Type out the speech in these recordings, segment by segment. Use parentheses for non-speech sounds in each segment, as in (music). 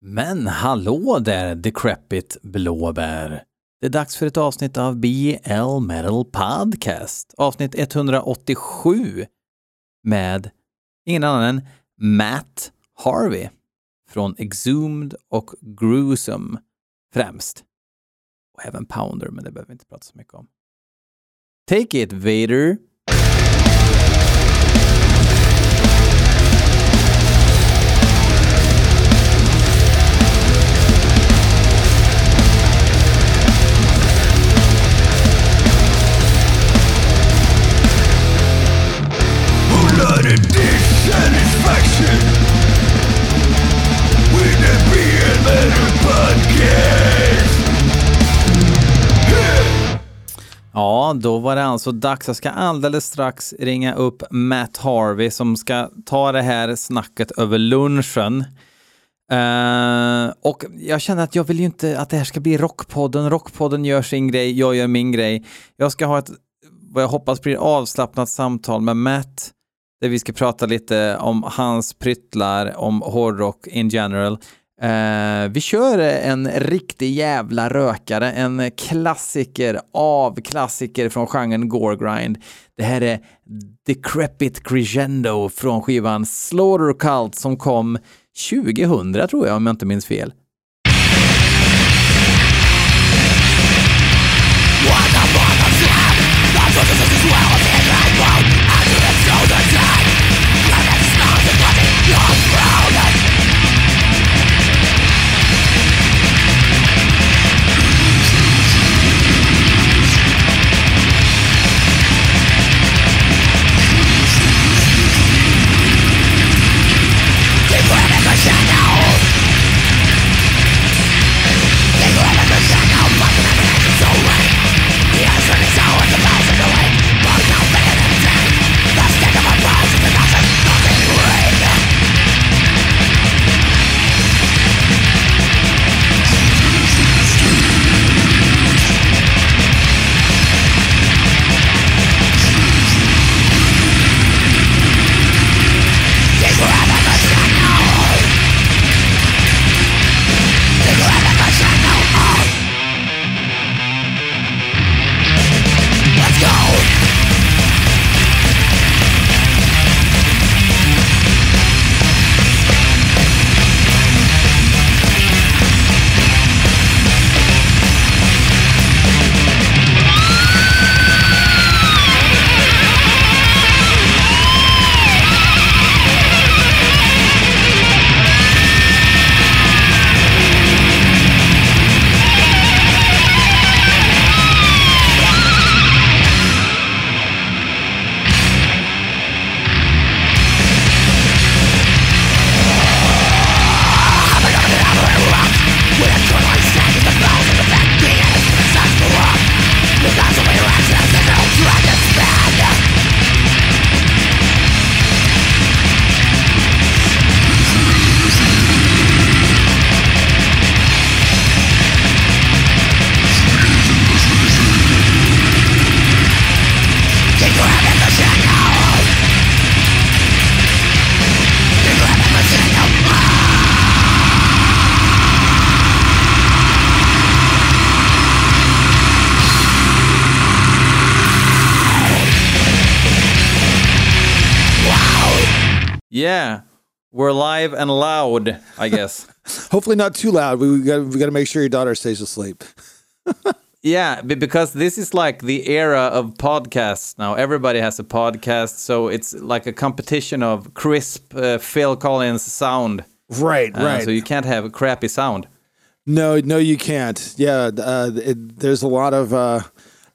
Men hallå där, decrepit blåbär. Det är dags för ett avsnitt av BL Metal Podcast. Avsnitt 187 med ingen annan än Matt Harvey från Exhumed och Gruesome främst. Och även Pounder, men det behöver vi inte prata så mycket om. Take it, Vader! Ja, då var det alltså dags. Jag ska alldeles strax ringa upp Matt Harvey som ska ta det här snacket över lunchen. Uh, och jag känner att jag vill ju inte att det här ska bli Rockpodden. Rockpodden gör sin grej, jag gör min grej. Jag ska ha ett, vad jag hoppas blir avslappnat samtal med Matt där vi ska prata lite om hans pryttlar, om hårdrock in general. Eh, vi kör en riktig jävla rökare, en klassiker av klassiker från genren Goregrind. Det här är Decrepit Crescendo från skivan Slaughter Cult som kom 2000 tror jag om jag inte minns fel. Live and loud, I guess. (laughs) Hopefully not too loud. We, we got we got to make sure your daughter stays asleep. (laughs) Yeah, be- because this is like the era of podcasts now. Everybody has a podcast, so it's like a competition of crisp uh, Phil Collins sound. Right, Uh, right. So you can't have a crappy sound. no, no, you can't. Yeah, uh, it, there's a lot of. Uh,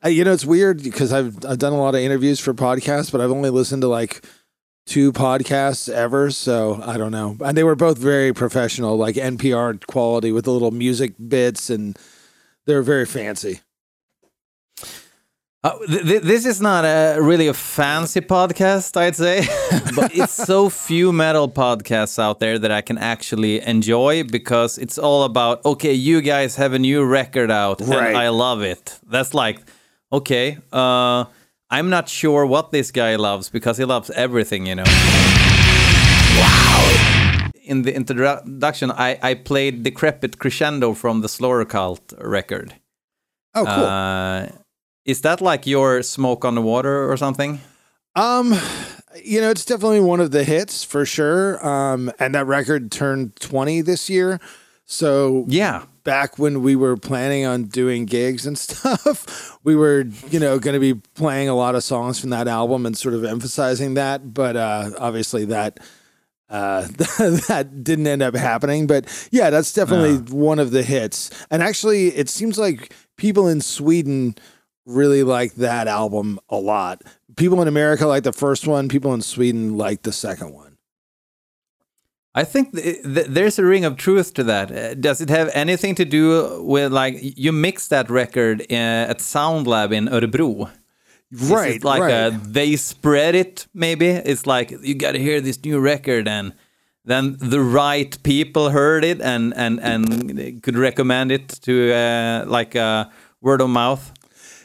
you know, it's weird because I've I've done a lot of interviews for podcasts, but I've only listened to like two podcasts ever. So I don't know. And they were both very professional, like NPR quality with the little music bits, and they're very fancy. Uh, th- th- this is not a really a fancy podcast, I'd say, (laughs) but it's so few metal podcasts out there that I can actually enjoy because it's all about okay, you guys have a new record out, Right. and I love it. That's like okay. Uh, I'm not sure what this guy loves because he loves everything, you know. in the introduction, I, I played Decrepit Crescendo from the Slaughter Cult record. Oh, cool. Uh, is that like your Smoke on the Water or something? Um, you know, it's definitely one of the hits for sure. Um, and that record turned 20 this year. So Yeah. Back when we were planning on doing gigs and (laughs) stuff, we were, you know, going to be playing a lot of songs from that album and sort of emphasizing that. But uh, obviously that uh, (laughs) that didn't end up happening. But yeah, that's definitely one of the hits. And actually, it seems like people in Sweden really like that album a lot. People in America like the first one. People in Sweden like the second one. I think th- th- there's a ring of truth to that. Uh, does it have anything to do with like you mixed that record uh, at Sound Lab in Örebro? Right, like right. uh, they spread it. Maybe it's like you got to hear this new record, and then the right people heard it and and and could recommend it to uh, like uh, word of mouth.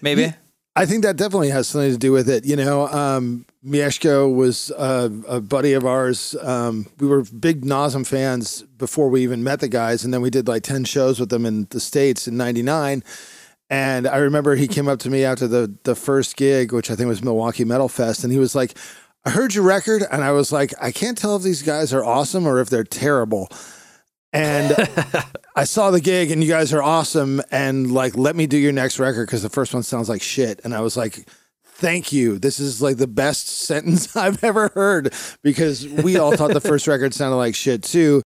Maybe. I think that definitely has something to do with it. You know, um, Mieszko was uh, a buddy of ours. Um, we were big Nasum fans before we even met the guys, and then we did like ten shows with them in the states in '99. And I remember he came up to me after the the first gig, which I think was Milwaukee Metal Fest, and he was like, "I heard your record," and I was like, "I can't tell if these guys are awesome or if they're terrible." And (laughs) I saw the gig and you guys are awesome. And like, let me do your next record because the first one sounds like shit. And I was like, thank you. This is like the best (laughs) sentence I've ever heard because we all thought the first record sounded like shit too.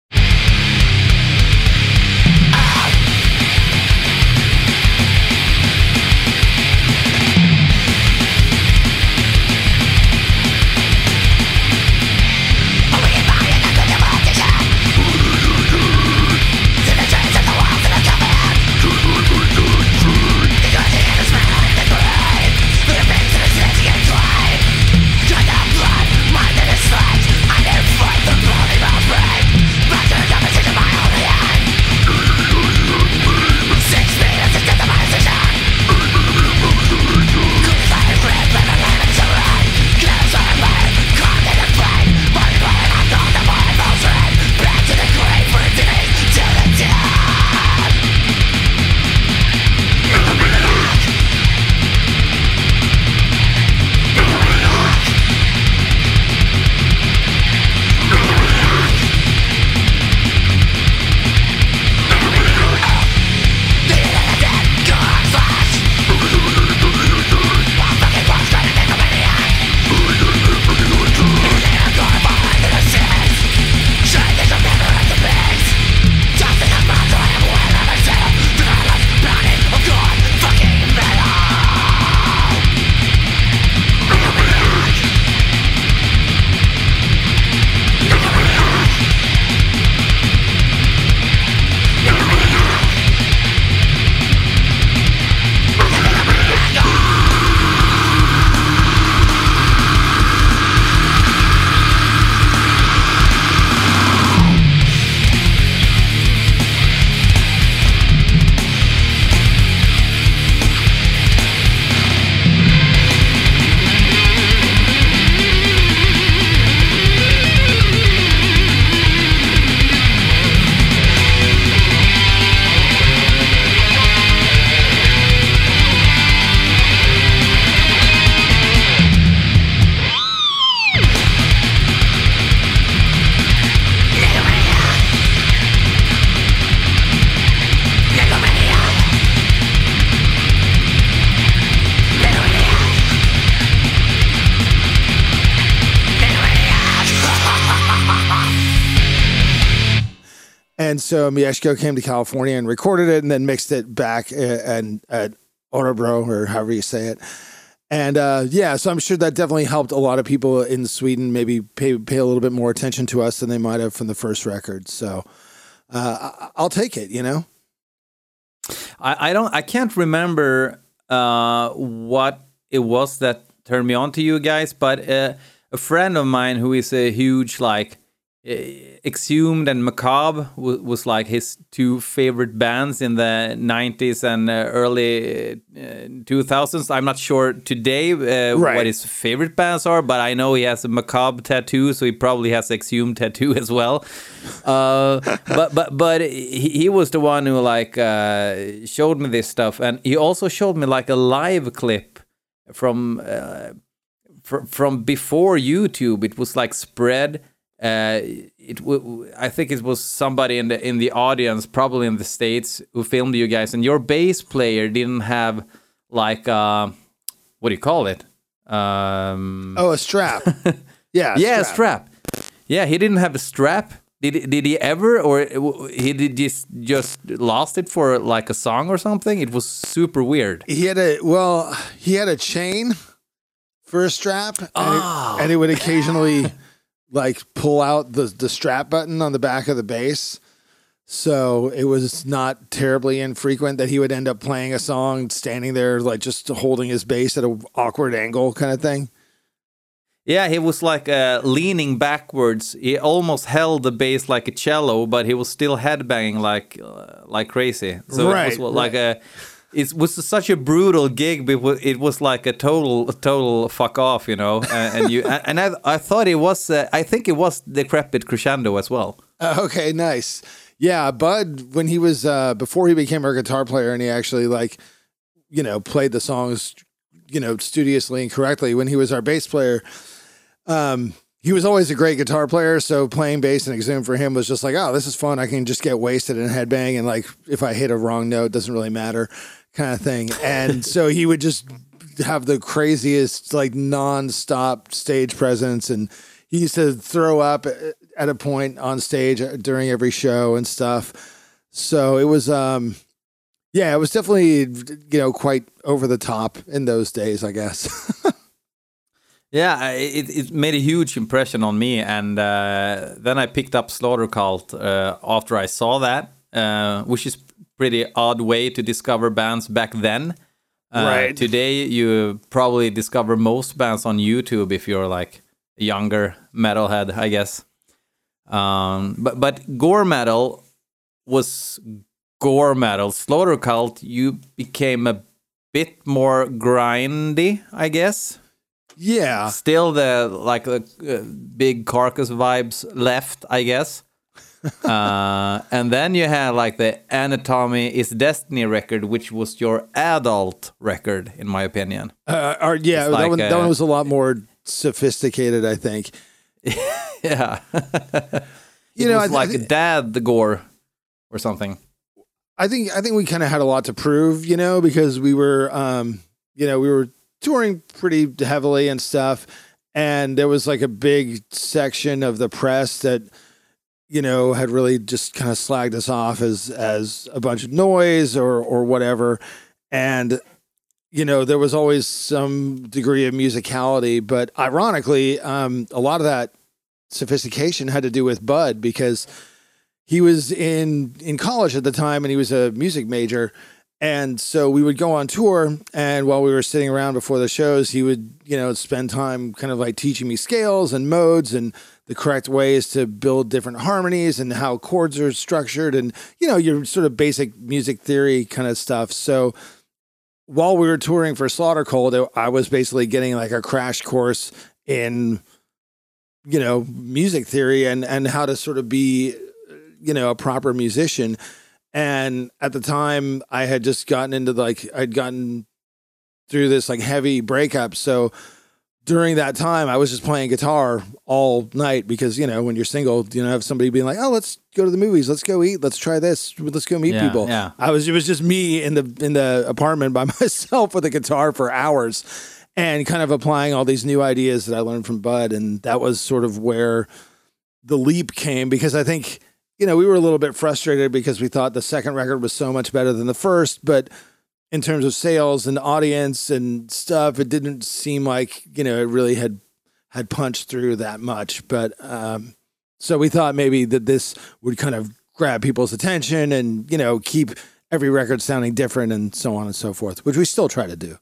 So Mieszko came to California and recorded it and then mixed it back uh, and at Orebro or however you say it. And uh, yeah, so I'm sure that definitely helped a lot of people in Sweden maybe pay, pay a little bit more attention to us than they might have from the first record. So uh, I'll take it, you know? I, I don't I can't remember uh, what it was that turned me on to you guys, but uh, a friend of mine who is a huge like Exhumed and Macabre was, like his two favorite bands in the 90s and uh, early uh, 2000s. I'm not sure today uh, Right. what his favorite bands are, but I know he has a Macabre tattoo, so he probably has Exhumed tattoo (laughs) as well. Uh, but but but he, he was the one who like uh, showed me this stuff, and he also showed me like a live clip from uh, fr- from before YouTube. It was like spread. Uh, it w- I think it was somebody in the in the audience, probably in the states, who filmed you guys, and your bass player didn't have like uh, what do you call it? Um, Oh, a strap. (laughs) yeah. a yeah, strap. Yeah, he didn't have a strap. Did he, did he ever, or he did just just lost it for like a song or something? It was super weird. He had a well, he had a chain for a strap, and, Ah. it, and it would occasionally like pull out the the strap button on the back of the bass. So it was not terribly infrequent that he would end up playing a song standing there like just holding his bass at an awkward angle kind of thing. Yeah, he was like uh, leaning backwards. He almost held the bass like a cello, but he was still headbanging like uh, like crazy. So Right, it was like a. It was such a brutal gig, it wa- it was like a total, total fuck off, you know. And, and you, and I, I thought it was, uh, I think it was decrepit crescendo as well. Uh, okay, nice. Yeah, Bud, when he was uh before he became our guitar player and he actually like, you know, played the songs, you know, studiously and correctly, when he was our bass player, um, he was always a great guitar player. So playing bass and Exhume for him was just like, oh, this is fun. I can just get wasted and headbang and like if I hit a wrong note, doesn't really matter, kind of thing. And so he would just have the craziest like non-stop stage presence. And he used to throw up at a point on stage during every show and stuff. So it was um yeah it was definitely you know quite over the top in those days i guess. (laughs) Yeah, it, it made a huge impression on me, and uh, then I picked up Slaughter Cult uh, after I saw that, uh, which is pretty odd way to discover bands back then. Uh, Right. Today, you probably discover most bands on YouTube if you're like a younger metalhead, I guess. Um, but but gore metal was gore metal. Slaughter Cult, you became a bit more grindy, I guess yeah still the like the uh, big carcass vibes left i guess (laughs) uh, and then you had like the anatomy is destiny record which was your adult record in my opinion. Uh, or, yeah that, like, one, that uh, one was a lot more sophisticated i think. (laughs) Yeah. (laughs) You it know, was I- like I- dad the gore or something. I think I think we kind of had a lot to prove, you know, because we were, um, you know, we were touring pretty heavily and stuff, and there was like a big section of the press that, you know, had really just kind of slagged us off as as a bunch of noise or or whatever, and you know there was always some degree of musicality, but ironically, um, a lot of that sophistication had to do with Bud because he was in in college at the time and he was a music major and so we would go on tour and while we were sitting around before the shows he would you know spend time kind of like teaching me scales and modes and the correct ways to build different harmonies and how chords are structured and you know your sort of basic music theory kind of stuff. So while we were touring for slaughter cult i was basically getting like a crash course in you know music theory and and how to sort of be you know a proper musician and at the time i had just gotten into like i'd gotten through this like heavy breakup. So during that time i was just playing guitar all night because you know when you're single you know have somebody being like oh let's go to the movies. Let's go eat. Let's try this. Let's go meet Yeah, people. yeah. i was it was just me in the in the apartment by (laughs) myself with a guitar for hours and kind of applying all these new ideas that i learned from bud. And that was sort of where the leap came because i think you know, we were a little bit frustrated because we thought the second record was so much better than the first, but in terms of sales and audience and stuff, it didn't seem like, you know, it really had had punched through that much. But um so we thought maybe that this would kind of grab people's attention and, you know, keep every record sounding different and so on and so forth, which we still try to do.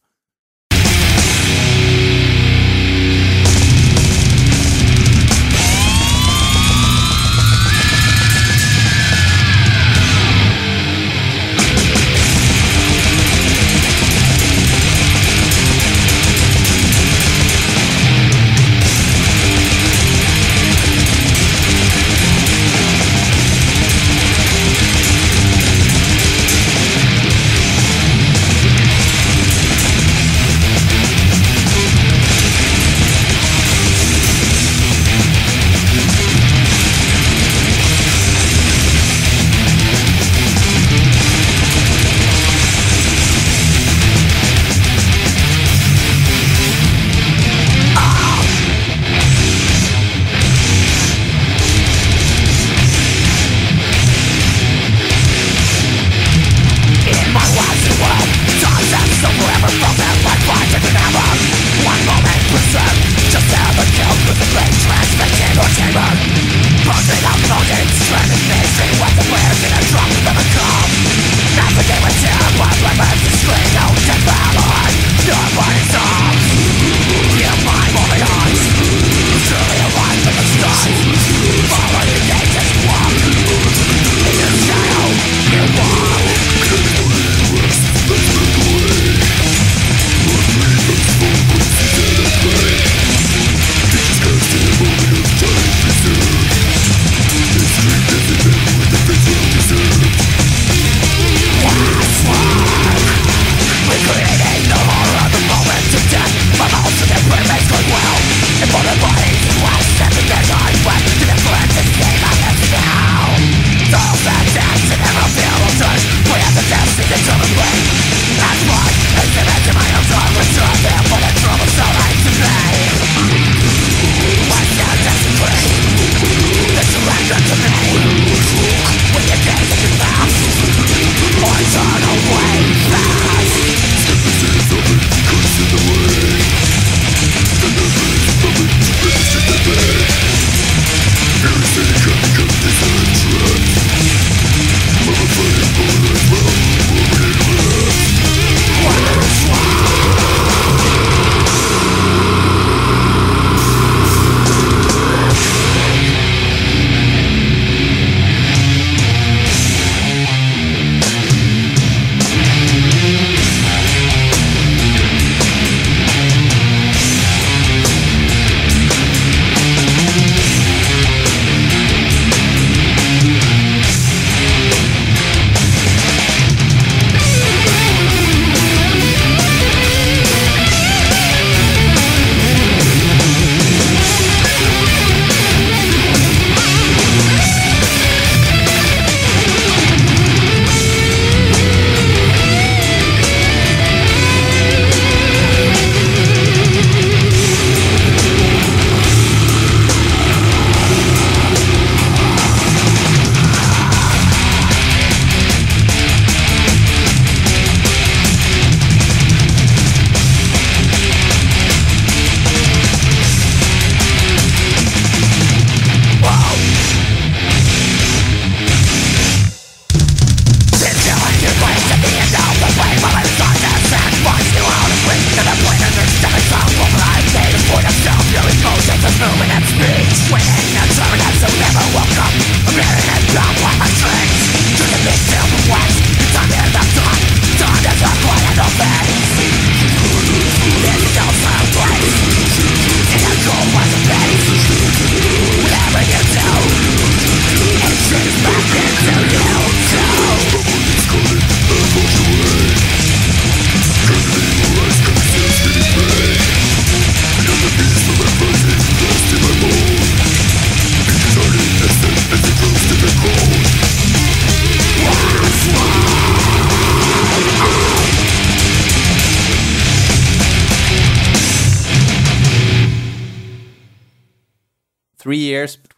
sweat.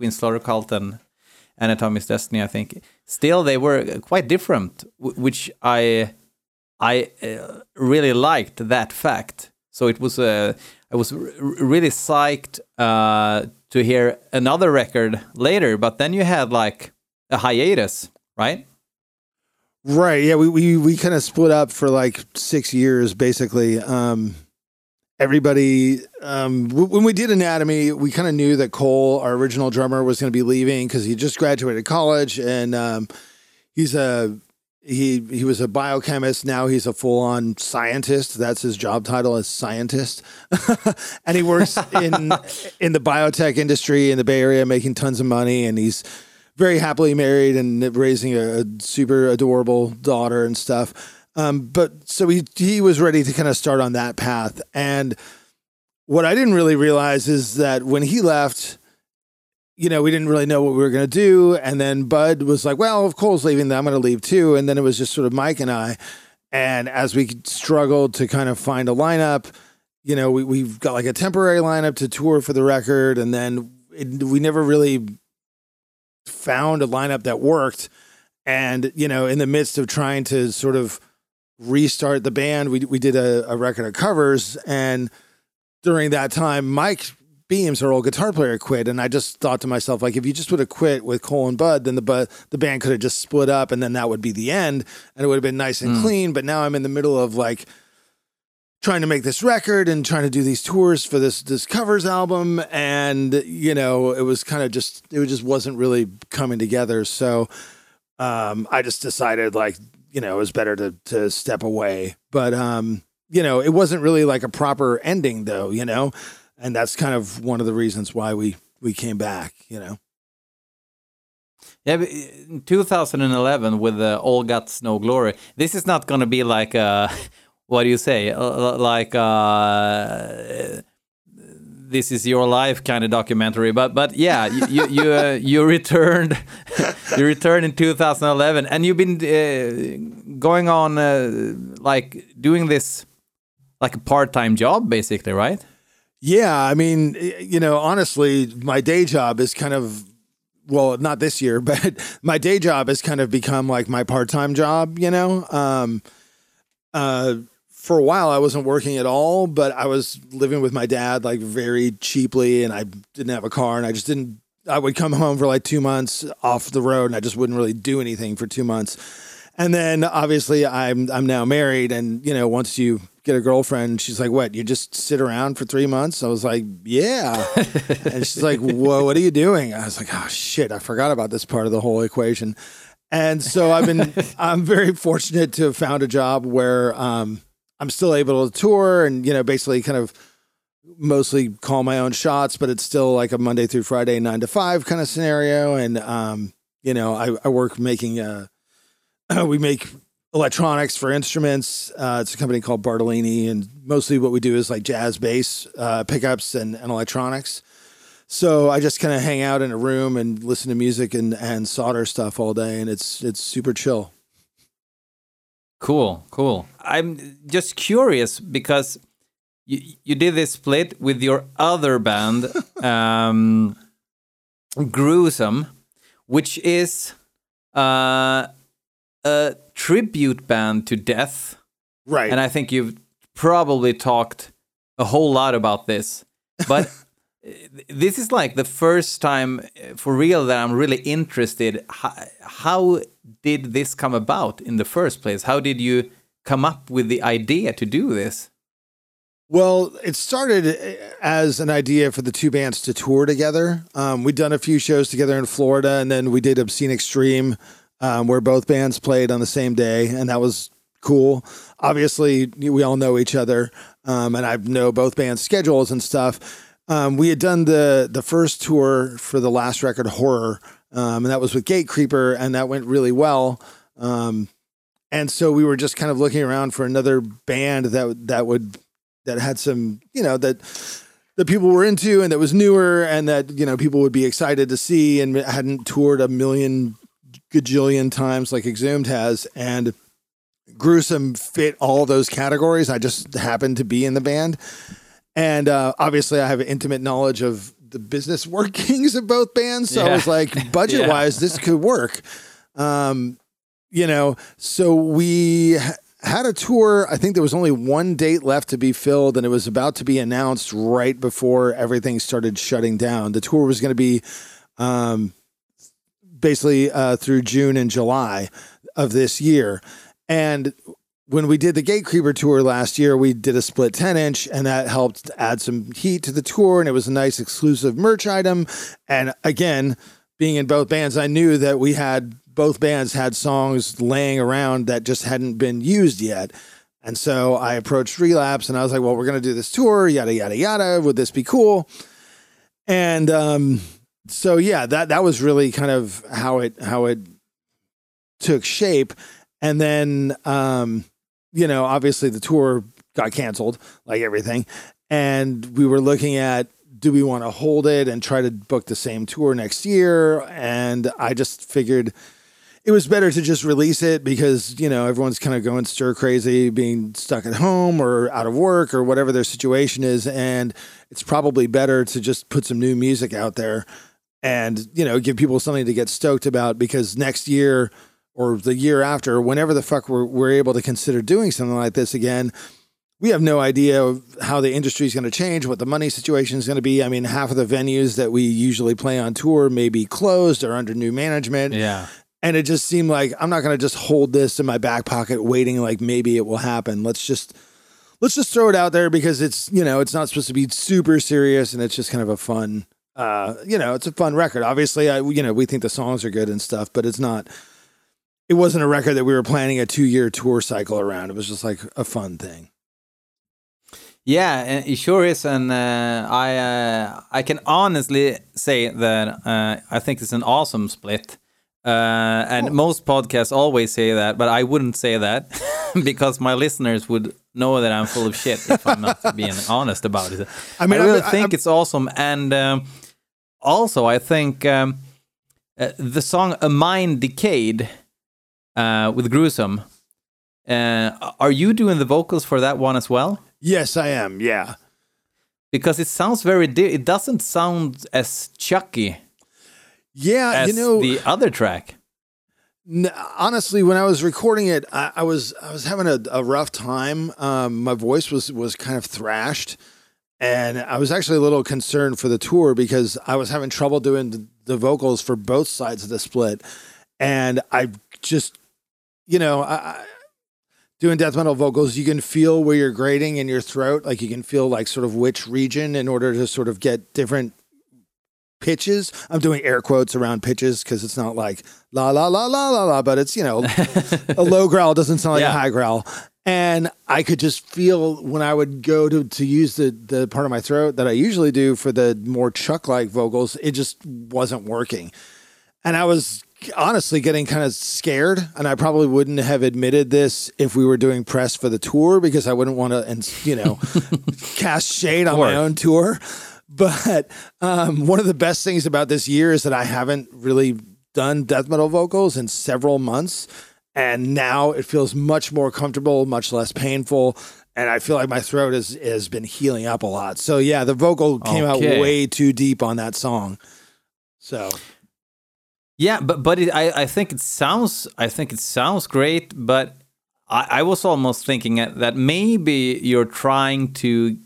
Between Slaughter Cult and Anatomy Is Destiny, I think. Still, they were quite different, which I I uh, really liked that fact. So it was uh, I was really psyched uh, to hear another record later, but then you had like a hiatus, right? Right. Yeah. We we we kind of split up for like six years, basically. Um, everybody, um, w- when we did Anatomy, we kind of knew that Cole, our original drummer, was going to be leaving because he just graduated college and um, he's a he he was a biochemist. Now he's a full on scientist. That's his job title as scientist, (laughs) and he works in (laughs) in the biotech industry in the Bay Area, making tons of money. And he's very happily married and raising a, a super adorable daughter and stuff. Um, but so he he was ready to kind of start on that path. And what I didn't really realize is that when he left, you know, we didn't really know what we were going to do. And then Bud was like, well, if Cole's leaving, then I'm going to leave too. And then it was just sort of Mike and I. And as we struggled to kind of find a lineup, you know, we, we've got like a temporary lineup to tour for the record. And then it, we never really found a lineup that worked. And, you know, in the midst of trying to sort of restart the band, we, we did a, a record of covers. And during that time, Mike Beams, our old guitar player, quit, and I just thought to myself, like, if you just would have quit with Cole and Bud, then the Bud, the band could have just split up, and then that would be the end, and it would have been nice and clean. But now I'm in the middle of like trying to make this record and trying to do these tours for this this covers album, and you know, it was kind of just it just wasn't really coming together. So um, I just decided, like, you know, it was better to to step away. But um, you know, it wasn't really like a proper ending, though. You know and that's kind of one of the reasons why we we came back you know Yeah, in 2011 with the All Guts No Glory, this is not going to be like a, (laughs) what do you say, Uh, like uh this is your life kind of documentary. But but yeah, you you uh, you returned, (laughs) you returned in 2011, and you've been uh, going on uh, like doing this like a part-time job, basically, right? yeah i mean you know honestly my day job is kind of well not this year (laughs) but my day job has kind of become like my part-time job you know um uh for a while i wasn't working at all but i was living with my dad like very cheaply and i didn't have a car and i just didn't i would come home for like two months off the road and i just wouldn't really do anything for two months. And then obviously i'm i'm now married and you know once you get a girlfriend she's like what you just sit around for three months? I was like yeah. (laughs) And she's like whoa what are you doing? I was like oh shit i forgot about this part of the whole equation. And so i've been (laughs) i'm very fortunate to have found a job where um, i'm still able to tour and you know basically kind of mostly call my own shots but it's still like a monday through friday nine to five kind of scenario and um, you know I, I work making uh, (clears throat) we make electronics for instruments. Uh, it's a company called Bartolini, and mostly what we do is like jazz bass uh, pickups and, and electronics. So I just kind of hang out in a room and listen to music and, and solder stuff all day, and it's it's super chill. Cool, cool. I'm just curious because you you did this split with your other band, (laughs) um, Gruesome, which is uh, a tribute band to death, Right. and I think you've probably talked a whole lot about this, but. (laughs) This is like the first time uh, for real that I'm really interested. How, how did this come about in the first place? How did you come up with the idea to do this? Well, it started as an idea for the two bands to tour together. Um, we'd done a few shows together in Florida, and then we did Obscene Extreme, um, where both bands played on the same day, and that was cool. Obviously, we all know each other, um, and I know both bands' schedules and stuff. Um, we had done the the first tour for the last record, Horror, um, and that was with Gatecreeper, and that went really well. Um, and so we were just kind of looking around for another band that that would that had some you know that that people were into and that was newer and that you know people would be excited to see and hadn't toured a million gajillion times like Exhumed has and gruesome fit all those categories. I just happened to be in the band. And uh, obviously, I have intimate knowledge of the business (laughs) workings of both bands. So I was like, (laughs) budget wise, this could work. Um, you know, so we had a tour. I think there was only one date left to be filled, and it was about to be announced right before everything started shutting down. The tour was going to be um, basically uh, through June and July of this year. And when we did the Gatecreeper tour last year, we did a split 10 inch, and that helped add some heat to the tour. And it was a nice exclusive merch item. And again, being in both bands, I knew that we had both bands had songs laying around that just hadn't been used yet. And so I approached Relapse and I was like, well, we're going to do this tour, yada, yada, yada. Would this be cool? And um, so, yeah, that, that was really kind of how it, how it took shape. And then, um, you know, obviously the tour got canceled, like everything. And we were looking at do we want to hold it and try to book the same tour next year? And I just figured it was better to just release it because, you know, everyone's kind of going stir crazy, being stuck at home or out of work or whatever their situation is. And it's probably better to just put some new music out there and, you know, give people something to get stoked about because next year, or the year after, whenever the fuck we're, we're able to consider doing something like this again, we have no idea of how the industry is going to change, what the money situation is going to be. I mean, half of the venues that we usually play on tour may be closed or under new management. Yeah. And it just seemed like I'm not going to just hold this in my back pocket waiting like maybe it will happen. Let's just let's just throw it out there because it's, you know, it's not supposed to be super serious and it's just kind of a fun uh, you know, it's a fun record. Obviously, I you know, we think the songs are good and stuff, but it's not it wasn't a record that we were planning a 2-year tour cycle around. It was just like a fun thing. Yeah, it sure is, and uh, I uh, I can honestly say that uh, I think it's an awesome split. Uh, and most podcasts always say that, but I wouldn't say that (laughs) because my listeners would know that I'm full of shit if I'm not being (laughs) honest about it. I mean, I really I'm- think I'm- it's awesome, and um, also I think um, uh, the song "A Mind Decayed" uh, with Gruesome. Uh, are you doing the vocals for that one as well? Yes, I am. Yeah. because it sounds very it doesn't sound as chucky Yeah, as you know, the other track honestly, when I was recording it, I, I was I was having a, a rough time. Um, my voice was was kind of thrashed, and I was actually a little concerned for the tour because I was having trouble doing the, the vocals for both sides of the split, and I just, you know, I, doing death metal vocals, you can feel where you're grading in your throat, like you can feel like sort of which region in order to sort of get different pitches. I'm doing air quotes around pitches because it's not like la la la la la la, but it's you know a low (laughs) growl doesn't sound like Yeah. a high growl. And I could just feel when I would go to to use the the part of my throat that I usually do for the more chuck like vocals, it just wasn't working. And I was honestly getting kind of scared. And I probably wouldn't have admitted this if we were doing press for the tour because I wouldn't want to, and you know, (laughs) cast shade on my own tour. But um, one of the best things about this year is that I haven't really done death metal vocals in several months. And now it feels much more comfortable, much less painful. And I feel like my throat has, has been healing up a lot. So, yeah, the vocal came Okay. out way too deep on that song. So, yeah but but it, i i think it sounds i think it sounds great but i i was almost thinking that maybe you're trying to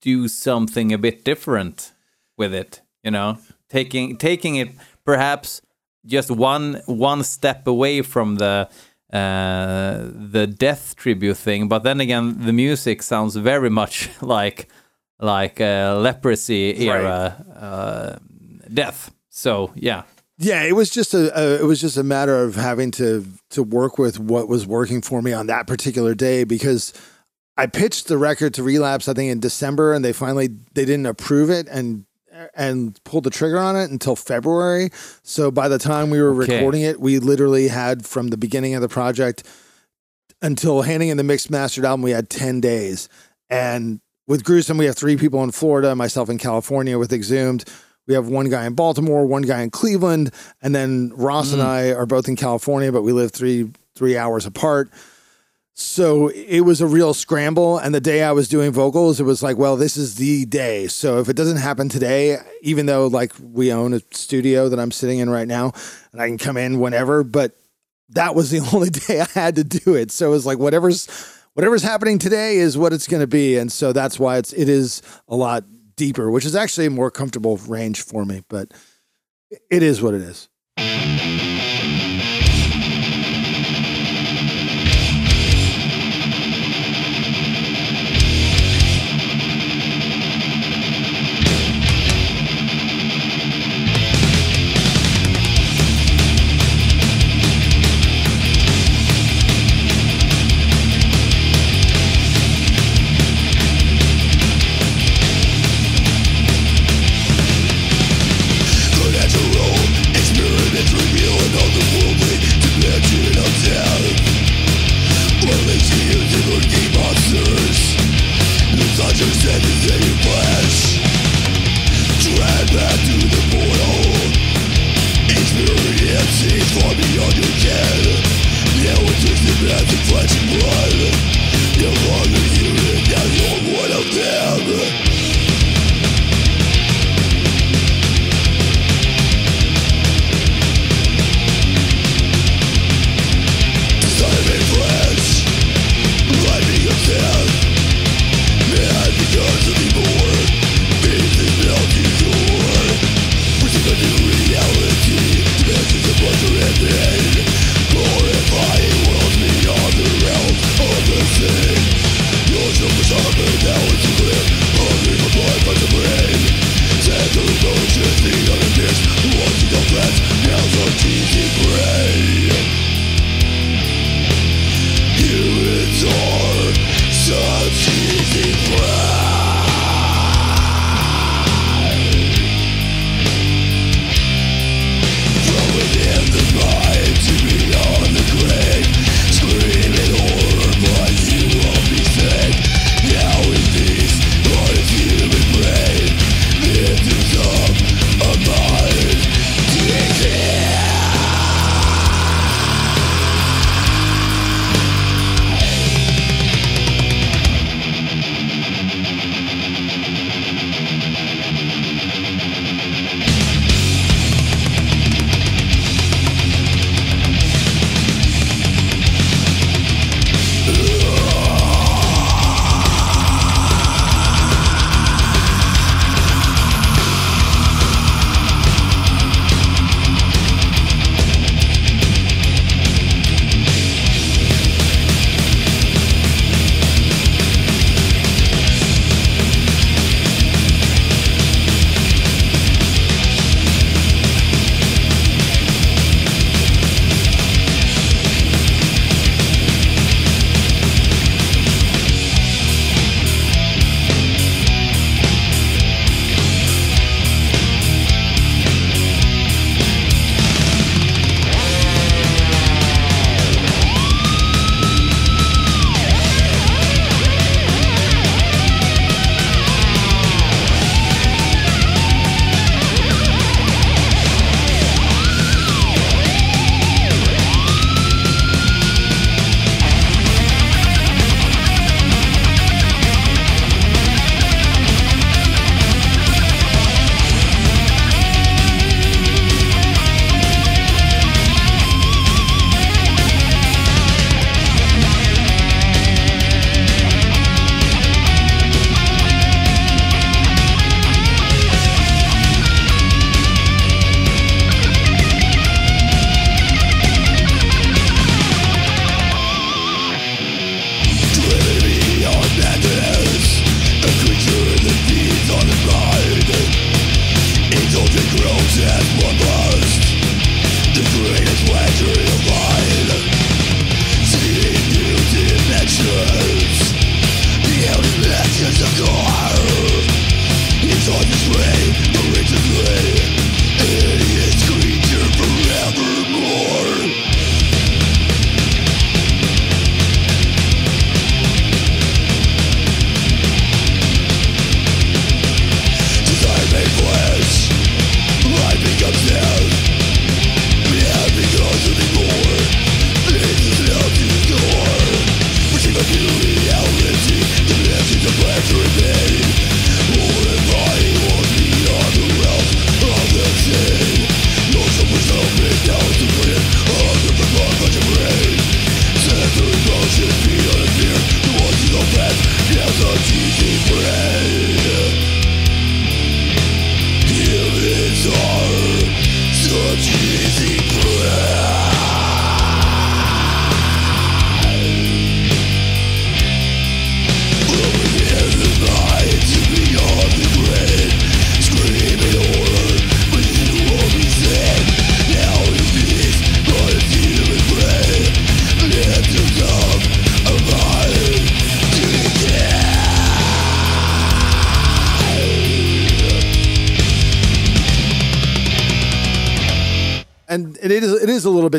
do something a bit different with it you know? Taking taking it perhaps just one one step away from the uh the death tribute thing but then again the music sounds very much (laughs) like like uh, leprosy era uh death. So yeah Yeah, it was just a, a it was just a matter of having to to work with what was working for me on that particular day because I pitched the record to Relapse I think in December and they finally they didn't approve it and and pulled the trigger on it until February. So by the time we were Okay. recording it, we literally had from the beginning of the project until handing in the mixed mastered album, we had 10 days. And with Gruesome, we have three people in Florida, myself in California with Exhumed. We have one guy in Baltimore, one guy in Cleveland, and then Ross and mm. I are both in California, but we live three three hours apart. so it was a real scramble. And the day I was doing vocals, it was like, well, this is the day. So if it doesn't happen today, even though like we own a studio that I'm sitting in right now, and I can come in whenever, but that was the (laughs) only day I had to do it. So it was like whatever's whatever's happening today is what it's going to be, and so that's why it's it is a lot deeper, which is actually a more comfortable range for me. But it is what it is.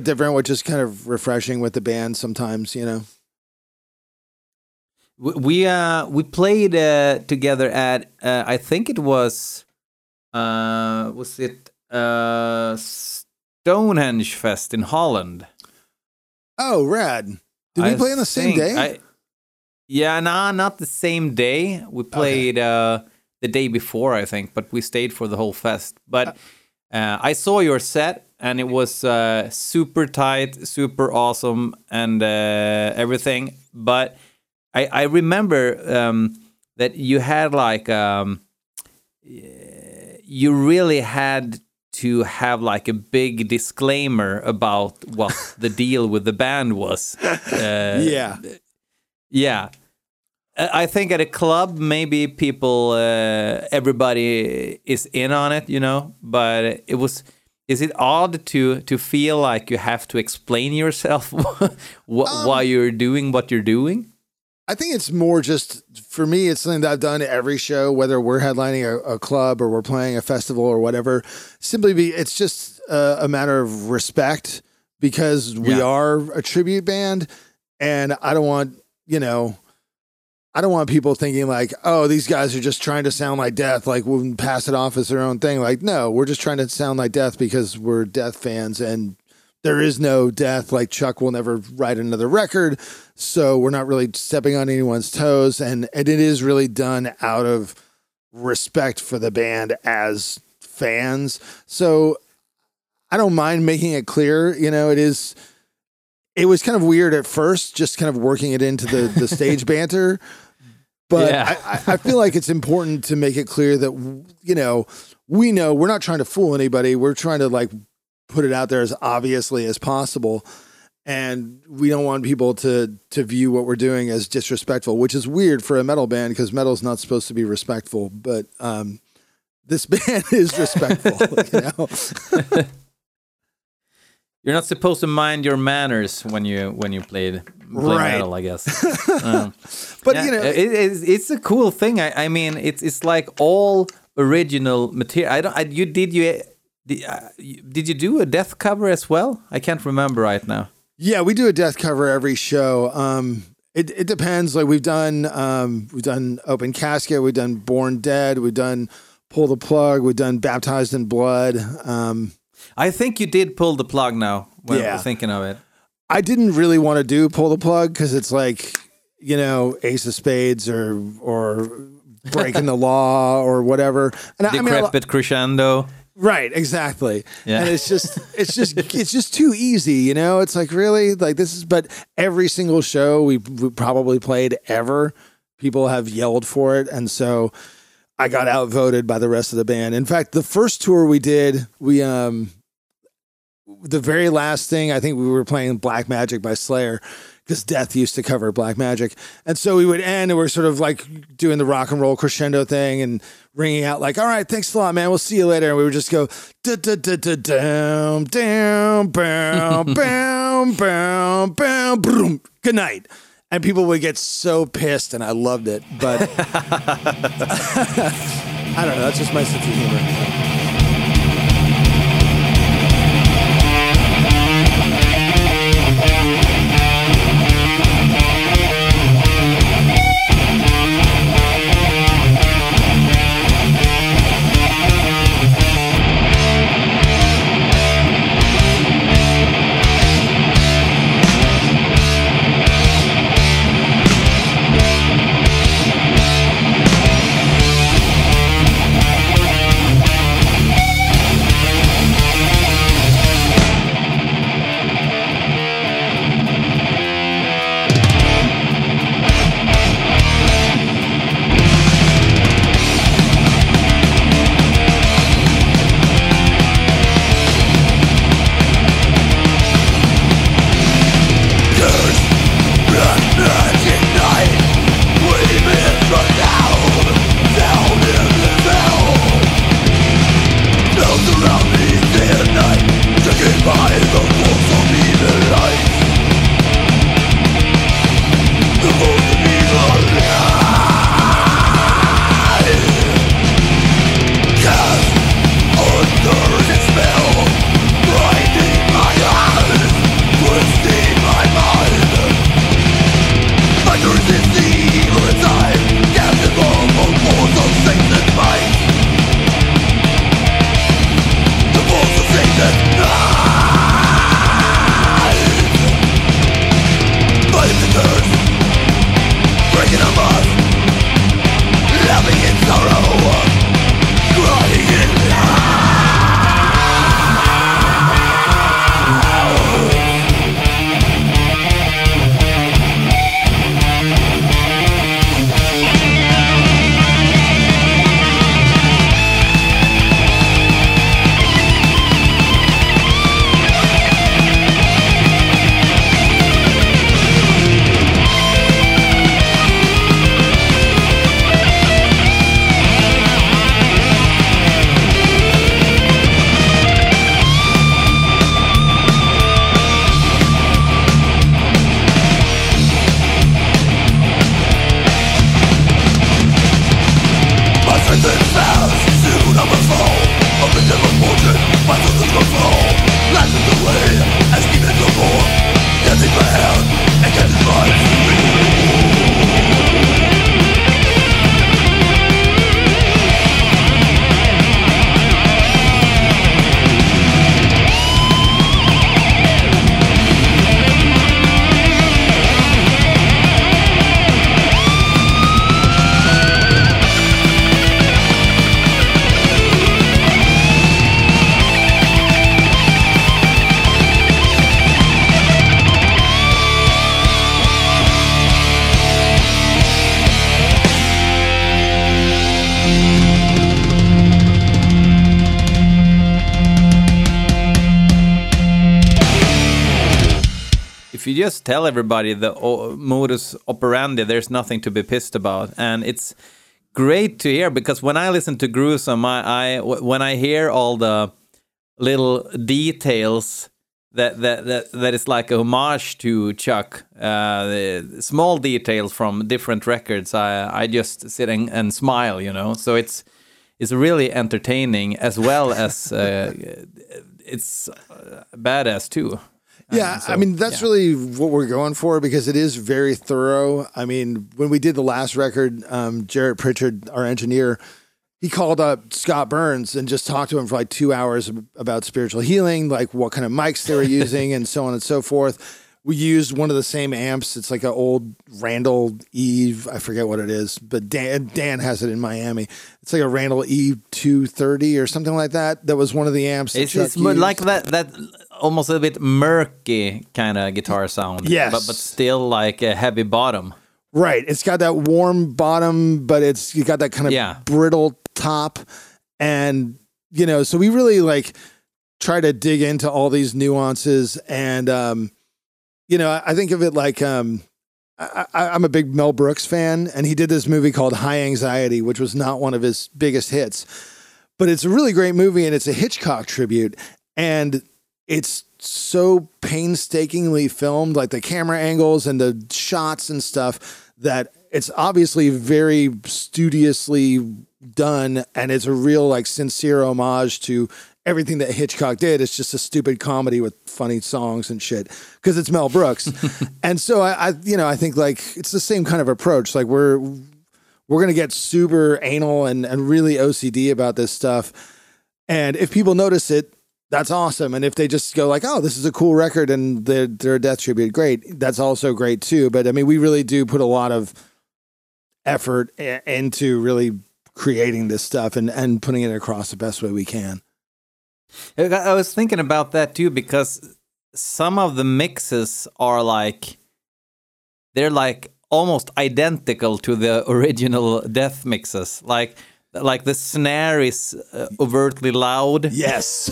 Different, which is kind of refreshing with the band sometimes, you know. We we, uh we played uh, together at uh, I think it was uh was it uh Stonehenge Fest in Holland. Oh, rad! Did we I play on the same day? I, yeah, nah, not the same day. We played uh, the day before, I think, but we stayed for the whole fest. But uh, I saw your set, and it was uh, super tight, super awesome, and uh, everything. But I, I remember um, that you had like um, you really had to have like a big disclaimer about what the deal with the band was. (laughs) Uh, yeah, yeah. I think at a club, maybe people, uh, everybody is in on it, you know. But it was, is it odd to to feel like you have to explain yourself (laughs) wh- why you're doing what you're doing? I think it's more just for me. It's something that I've done every show, whether we're headlining a, a club or we're playing a festival or whatever. Simply be, it's just a, a matter of respect because we Yeah. are a tribute band, and I don't want you know. I don't want people thinking like, oh, these guys are just trying to sound like death, like we'll pass it off as their own thing. Like, no, we're just trying to sound like death because we're death fans and there is no death. Like Chuck will never write another record. So we're not really stepping on anyone's toes. And, and it is really done out of respect for the band as fans. So I don't mind making it clear, you know, it is it was kind of weird at first, just kind of working it into the the stage (laughs) banter. But Yeah. I, I I feel like it's important to make it clear that you know we know we're not trying to fool anybody. We're trying to like put it out there as obviously as possible, and we don't want people to to view what we're doing as disrespectful, which is weird for a metal band because metal's not supposed to be respectful. But um, this (laughs) band is respectful, (laughs) you know. (laughs) You're not supposed to mind your manners when you when you played play Right. metal, I guess. (laughs) Um, But yeah, you know, it, it's, it's a cool thing. I, I mean, it's it's like all original material. I don't. I, you did you did, uh, you- did you do a death cover as well? I can't remember right now. Yeah, we do a death cover every show. Um, it it depends. Like we've done, um, we've done open casket, we've done born dead, we've done pull the plug, we've done baptized in blood. Um, I think you did pull the plug now when Yeah. thinking of it. I didn't really want to do pull the plug because it's like you know ace of spades or or (laughs) breaking the law or whatever. And I, I mean, I- Decrepit crescendo. Right, exactly. Yeah. And it's just (laughs) it's just it's just too easy, you know? It's like really like this is but every single show we, we probably played ever, people have yelled for it and so I got outvoted by the rest of the band. In fact, the first tour we did, we um the very last thing I think we were playing Black Magic by Slayer because Death used to cover Black Magic, and so we would end and we're sort of like doing the rock and roll crescendo thing and ringing out like, "All right, thanks a lot, man. We'll see you later." And we would just go da da da da down down bam bam bam bam boom. Good night. And people would get so pissed, and I loved it. But (laughs) (laughs) I don't know. That's just my sense of humor. Everybody the modus operandi. There's nothing to be pissed about, and it's great to hear because when I listen to Gruesome, I when I hear all the little details that that that, that is like a homage to Chuck, uh, small details from different records. I I just sit and, and smile, you know. So it's it's really entertaining as well as uh, (laughs) it's uh, badass too. Yeah, so, I mean that's yeah. really what we're going for because it is very thorough. I mean, when we did the last record, um, Jarrett Pritchard, our engineer, he called up Scott Burns and just talked to him for like two hours about spiritual healing, like what kind of mics they were using, and so on and so forth. We used one of the same amps. It's like an old Randall Eve. I forget what it is, but Dan Dan has it in Miami. It's like a Randall Eve 230 or something like that. That was one of the amps. It's, it's like that that almost a bit murky kind of guitar sound. Yes. but but still like a heavy bottom. Right. It's got that warm bottom, but it's you got that kind of Yeah. brittle top. And, you know, so we really like try to dig into all these nuances. And um, you know, I, I think of it like um I, I, I'm a big Mel Brooks fan, and he did this movie called High Anxiety, which was not one of his biggest hits, but it's a really great movie, and it's a Hitchcock tribute, and it's so painstakingly filmed, like the camera angles and the shots and stuff, that it's obviously very studiously done, and it's a real like sincere homage to everything that Hitchcock did. It's just a stupid comedy with funny songs and shit because it's Mel Brooks, (laughs) and so I, I, you know, I think like it's the same kind of approach. Like we're we're gonna get super anal and and really OCD about this stuff, and if people notice it. That's awesome, and if they just go like, "Oh, this is a cool record," and they're, they're a death tribute, great. That's also great too. But I mean, we really do put a lot of effort i- into really creating this stuff and and putting it across the best way we can. I was thinking about that too because some of the mixes are like they're like almost identical to the (laughs) original death mixes. Like like the snare is uh, overtly loud Yes.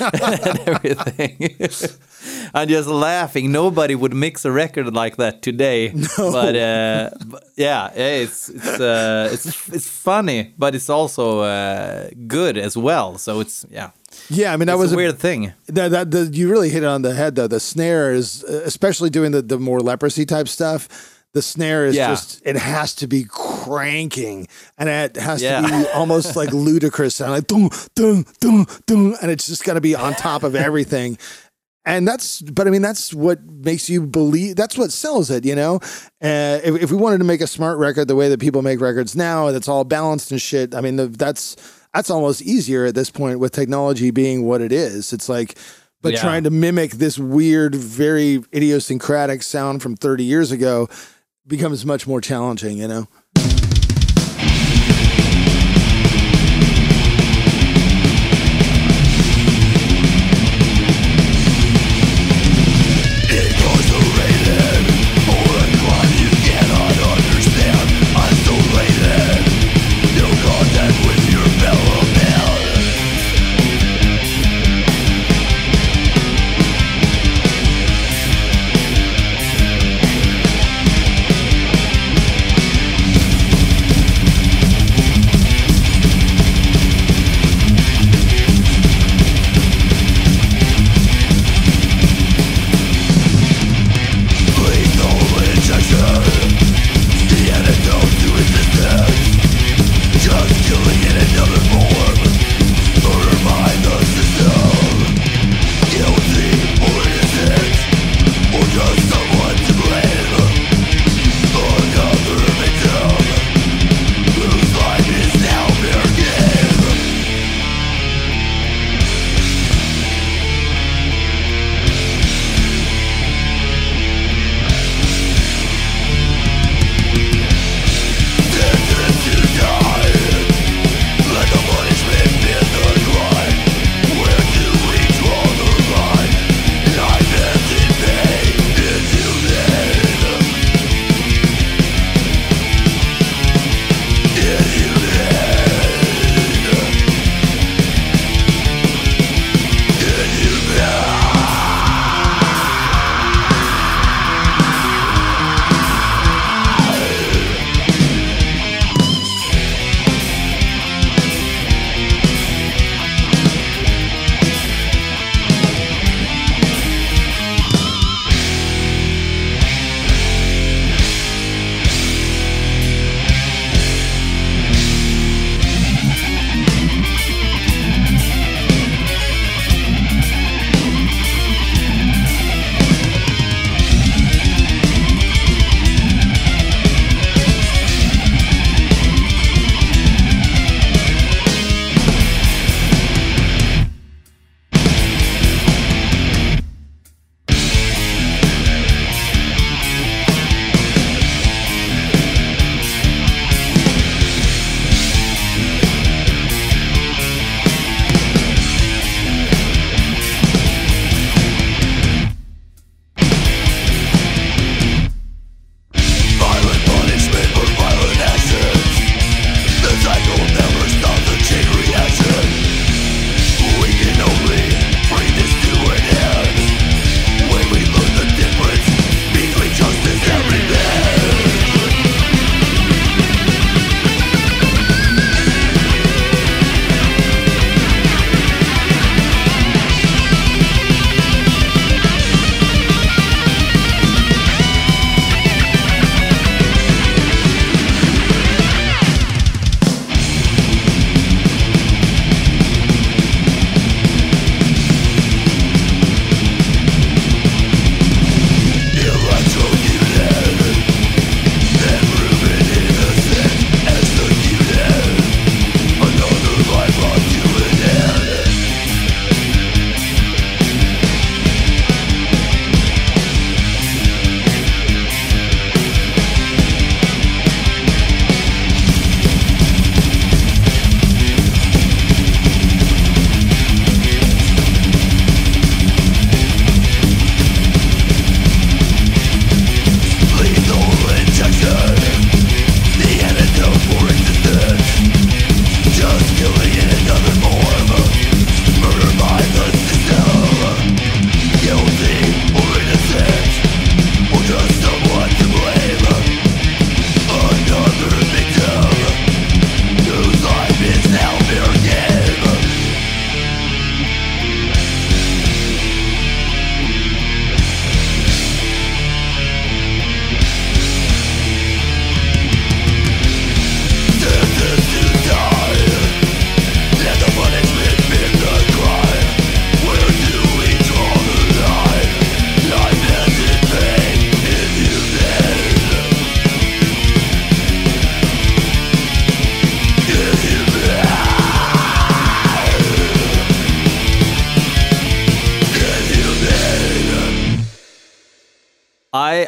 (laughs) and everything. (laughs) I'm just laughing. Nobody would mix a record like that today. (laughs) But, uh, but yeah, it's it's uh, it's it's funny, but it's also uh, good as well. So it's yeah, yeah, I mean that it's was a weird thing. That, that the, you really hit it on the head though. The snare is, uh, especially doing the the more leprosy type stuff. The snare is Yeah. just it has to be cranking, and it has Yeah. to be (laughs) almost like ludicrous sound, like dun dun dun dun, and it's just got to be on top of everything. And that's, but I mean, that's what makes you believe. That's what sells it, you know. Uh, if, if we wanted to make a smart record the way that people make records now, that's all balanced and shit. I mean, the, that's that's almost easier at this point with technology being what it is. It's like, but Yeah. trying to mimic this weird, very idiosyncratic sound from 30 years ago becomes much more challenging, you know.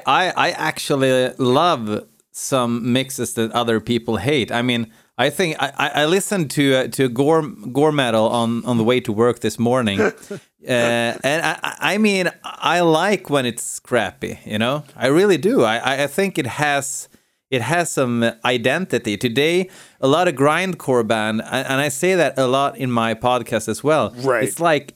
I, I actually love some mixes that other people hate. I mean, I think I, I listened to uh, to gore gore metal on on the way to work this morning, (laughs) uh, and I I- mean I like when it's scrappy. You know, I really do. I I- think it has it has some identity. Today, a lot of grindcore band, and and I say that a lot in my podcast as well. Right. It's like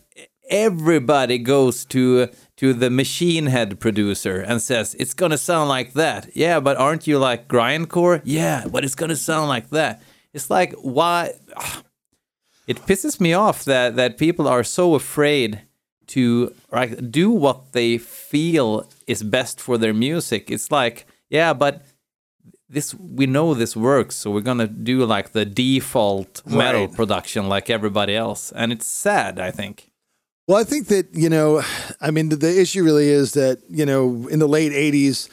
everybody goes to to the machine head producer and says it's gonna sound like that. Yeah, but aren't you like grindcore? Yeah, but it's gonna sound like that. It's like why? (sighs) It pisses me off that that people are so afraid to like do what they feel is best for their music. It's like yeah, but this we know this works, so we're gonna do like the default metal Right. production like everybody else, and it's sad. I think. Well, I think that, you know, (sighs) I mean, the, the issue really is that, you know, in the late 80s,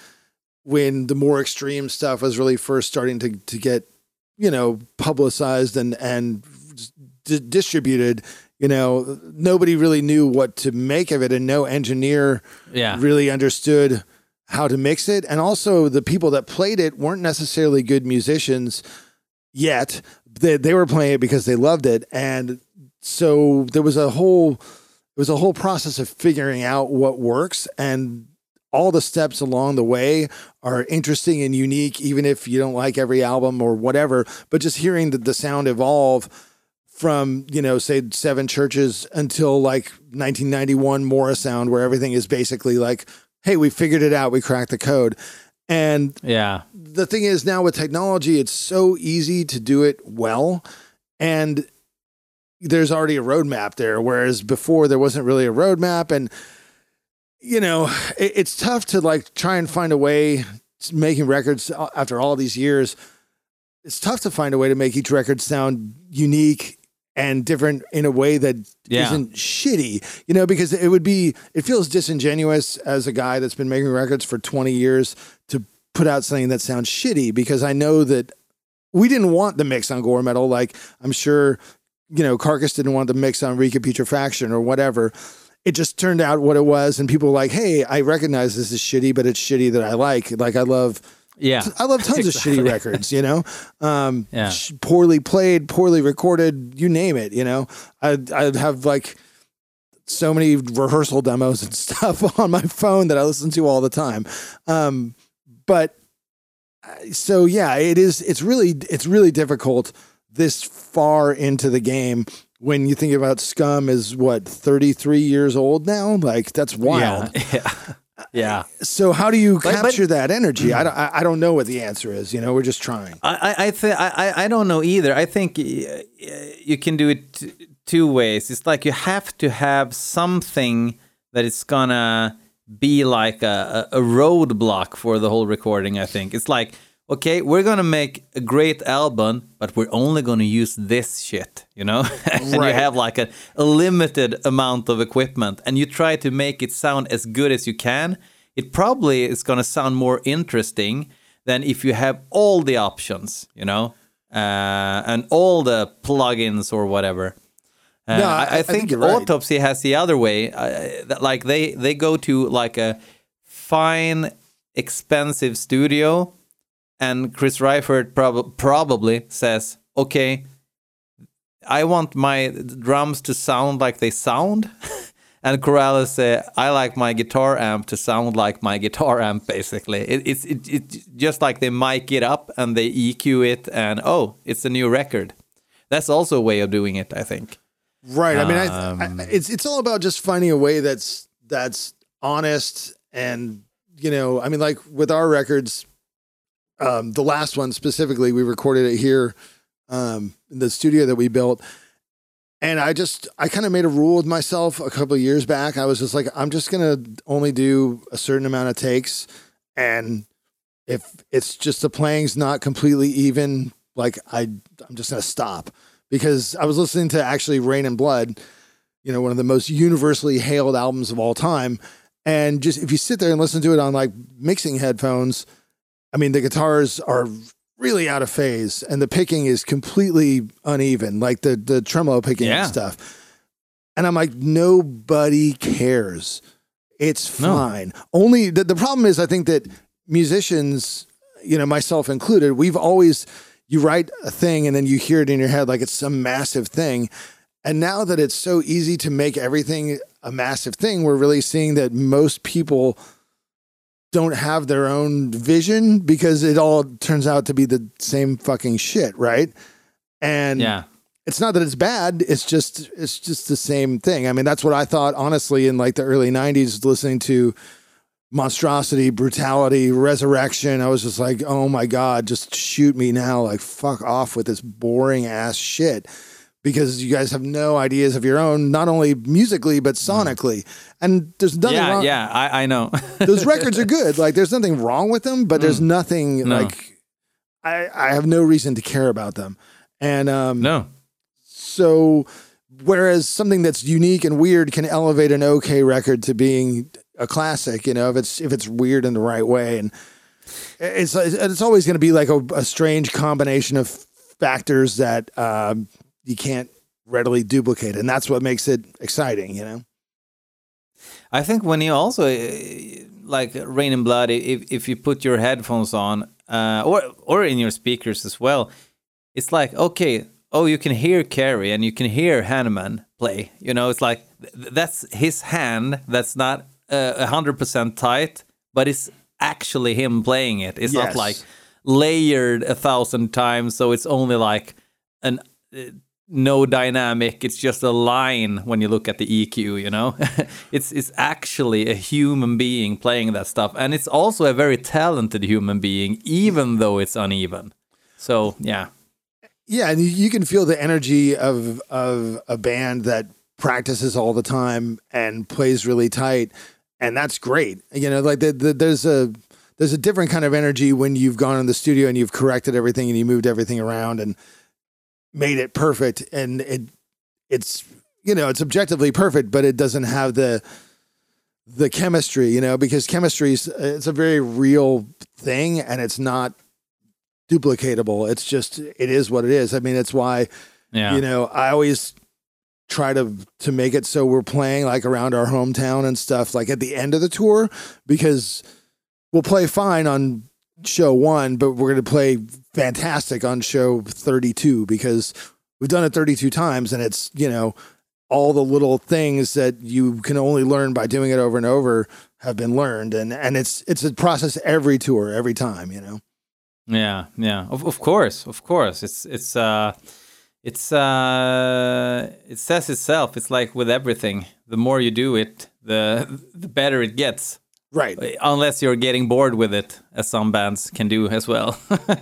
when the more extreme stuff was really first starting to, to get, you know, publicized and, and d- distributed, you know, nobody really knew what to make of it, and no engineer Yeah. really understood how to mix it. And also, the people that played it weren't necessarily good musicians yet. They, they were playing it because they loved it. And so there was a whole was a whole process of figuring out what works and all the steps along the way are interesting and unique even if you don't like every album or whatever but just hearing the, the sound evolve from you know say seven churches until like 1991 Morrisound where everything is basically like hey we figured it out we cracked the code and Yeah. the thing is now with technology, it's so easy to do it well. And there's already a roadmap there. Whereas before there wasn't really a roadmap. And, you know, it, it's tough to like try and find a way making records after all these years. It's tough to find a way to make each record sound unique and different in a way that Yeah. not shitty, you know, because it would be, it feels disingenuous as a guy that's been making records for 20 years to put out something that sounds shitty because I know that we didn't want the mix on Gore Metal. Like I'm sure, you know, Carcass didn't want the mix on Reek of Putrefaction or whatever. It just turned out what it was. And people were like, hey, I recognize this is shitty, but it's shitty that I like. Like I love Yeah. I love tons Exactly. of shitty records, you know, um, Yeah. sh- poorly played, poorly recorded, you name it, you know, I'd, I'd have like so many rehearsal demos and (laughs) stuff on my phone that I listen to all the time. Um, but uh, so yeah, it is, it's really, it's really difficult this far into the game when you think about scum is what, 33 years old now? Like that's wild. (laughs) Yeah. yeah. So how do you But- but- capture that energy? I don't. I, don't know what the answer is. You know, we're just trying. I I I, th- I I- don't know either. I think you can do it t- two ways. It's like you have to have something that is gonna be like a a roadblock for the whole recording. I think it's like okay, we're gonna make a great album, but we're only gonna use this shit, you know. (laughs) and you have like a, a limited amount of equipment, and you try to make it sound as good as you can. It probably is gonna sound more interesting than if you have all the options, you know, uh, and all the plugins or whatever. Uh, No, I, I- I think, think right. Autopsy has the other way. Uh, that like they they go to like a fine, expensive studio, and Chris Reifert prob- probably says, "Okay, I want my drums to sound like they sound." (laughs) And Coralles say, I like my guitar amp to sound like my guitar amp, (laughs) basically. It, it's it, it, just like they mic it up and they EQ it, and oh, it's a new record. That's also a way of doing it, I think. Right. I mean, I, Um, I, it's it's all about just finding a way that's that's honest and you know, I mean, like with our records, um, the last one specifically, we recorded it here um, in the studio that we built. And I just, I kind of made a rule with myself a couple of years back. I was just like, I'm just going to only do a certain amount of takes. And if it's just the playing's not completely even, like I, I'm just going to stop because I was listening to actually Reign in Blood, you know, one of the most universally hailed albums of all time. And just if you sit there and listen to it on like mixing headphones, I mean, the guitars are really out of phase and the picking is completely uneven, like the, the tremolo picking Yeah. and stuff. And I'm like, nobody cares. It's No. fine. Only the, the problem is, I think that musicians, you know, myself included, we've always, you write a thing and then you hear it in your head like it's some massive thing. And now that it's so easy to make everything a massive thing, we're really seeing that most people don't have their own vision because it all turns out to be the same fucking shit, right? And Yeah. it's not that it's bad it's just it's just the same thing i mean that's what i thought honestly in like the early 90s listening to monstrosity brutality resurrection i was just like oh my god just shoot me now like fuck off with this boring ass shit because you guys have no ideas of your own not only musically but sonically and there's nothing Yeah, wrong yeah, I, I know. (laughs) those records are good like there's nothing wrong with them but there's nothing Mm. No. like i i have no reason to care about them and um no. so, whereas something that's unique and weird can elevate an okay record to being a classic, you know, if it's if it's weird in the right way, and it's it's always going to be like a, a strange combination of factors that um, you can't readily duplicate, and that's what makes it exciting, you know. I think when you also uh, like Reign in Blood, if if you put your headphones on, uh, or or in your speakers as well, it's like okay, oh, you can hear Kerry and you can hear Hanneman play. You know, it's like th- that's his hand. That's not uh, a hundred percent tight, but it's actually him playing it. It's Yes. not like layered a thousand times, so it's only like an uh, no dynamic. It's just a line when you look at the EQ. You know, (laughs) it's it's actually a human being playing that stuff, and it's also a very talented human being, even though it's uneven. So yeah, Yeah, and you- can feel the energy of of a band that practices all the time and plays really tight, and that's great. You know, like the, the, there's a there's a different kind of energy when you've gone in the studio and you've corrected everything and you moved everything around and made it perfect, and it it's you know it's objectively perfect, but it doesn't have the the chemistry, you know, because chemistry is it's a very real thing and it's not duplicatable. It's just it is what it is. I mean, it's why yeah, you know I always try to to make it so we're playing like around our hometown and stuff like at the end of the tour because we'll play fine on show 1 but we're going to play fantastic on show 32 because we've done it 32 times and it's you know all the little things that you can only learn by doing it over and over have been learned and and it's it's a process every tour every time you know Yeah, yeah. Of of course, of course. It's it's uh it's uh it says itself. It's like with everything. The more you do it, the the better it gets. Right Unless you're getting bored with it, as some bands can do as well. (laughs)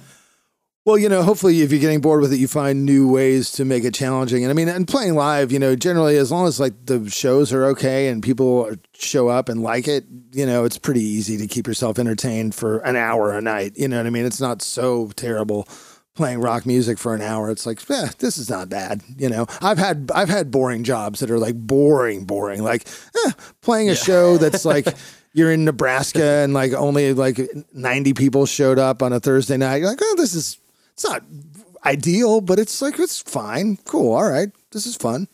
Well, you know, hopefully, if you're getting bored with it, you find new ways to make it challenging. And I mean, and playing live, you know, generally, as long as like the shows are okay and people show up and like it, you know, it's pretty easy to keep yourself entertained for an hour a night. You know what I mean? It's not so terrible playing rock music for an hour. It's like, eh, this is not bad. You know, I've had I've had boring jobs that are like boring, boring. Like eh, playing a show that's like. (laughs) You're in Nebraska and like only like 90 people showed up on a Thursday night. You're like, oh, this is it's not ideal, but it's like it's fine, cool, all right, this is fun.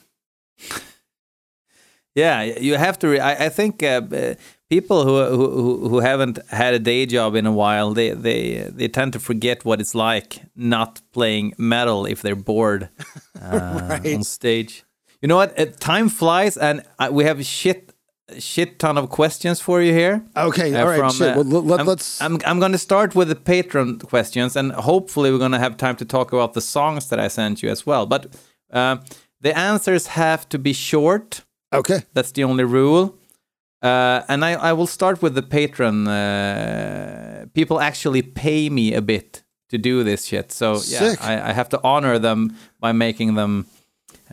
yeah, you have to. Re- I, I think uh, uh, people who, who who haven't had a day job in a while, they they they tend to forget what it's like not playing metal if they're bored (laughs) uh, Right. on stage. You know what? Uh, time flies, and uh, we have shit shit ton of questions for you here. Okay, Uh, all right, from, shit. uh, well, let, I'm, us I'm, I'm going to start with the patron questions, and hopefully we're going to have time to talk about the songs that I sent you as well. But uh, the answers have to be short. okay. That's the only rule. Uh, and I, I will start with the patron. Uh, people actually pay me a bit to do this shit. So yeah, I, I have to honor them by making them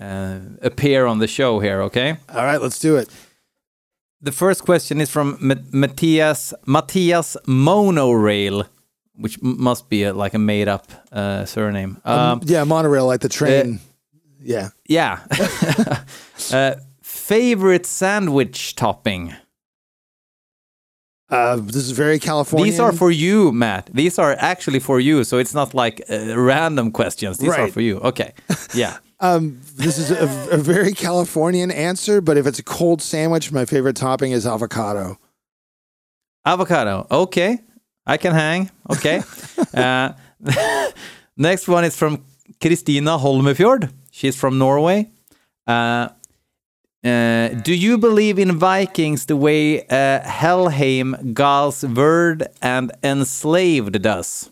uh, appear on the show here. Okay. All right, let's do it. The first question is from Matthias Matthias Monorail, which must be a, like a made up uh, surname. Um, yeah, monorail, like the train. yeah. yeah. (laughs) uh, favorite sandwich topping. Uh, this is very California. These are for you, Matt. These are actually for you, so it's not like uh, random questions. These are for you. Okay. Yeah. (laughs) Um, this is a, a very Californian answer, but if it's a cold sandwich, my favorite topping is avocado. Avocado. Okay, I can hang. Okay. (laughs) uh, (laughs) next one is from Kristina Holmefjord. She's from Norway. Uh, uh, do you believe in Vikings the way uh, Helheim, Gaahls Wyrd, and Enslaved does?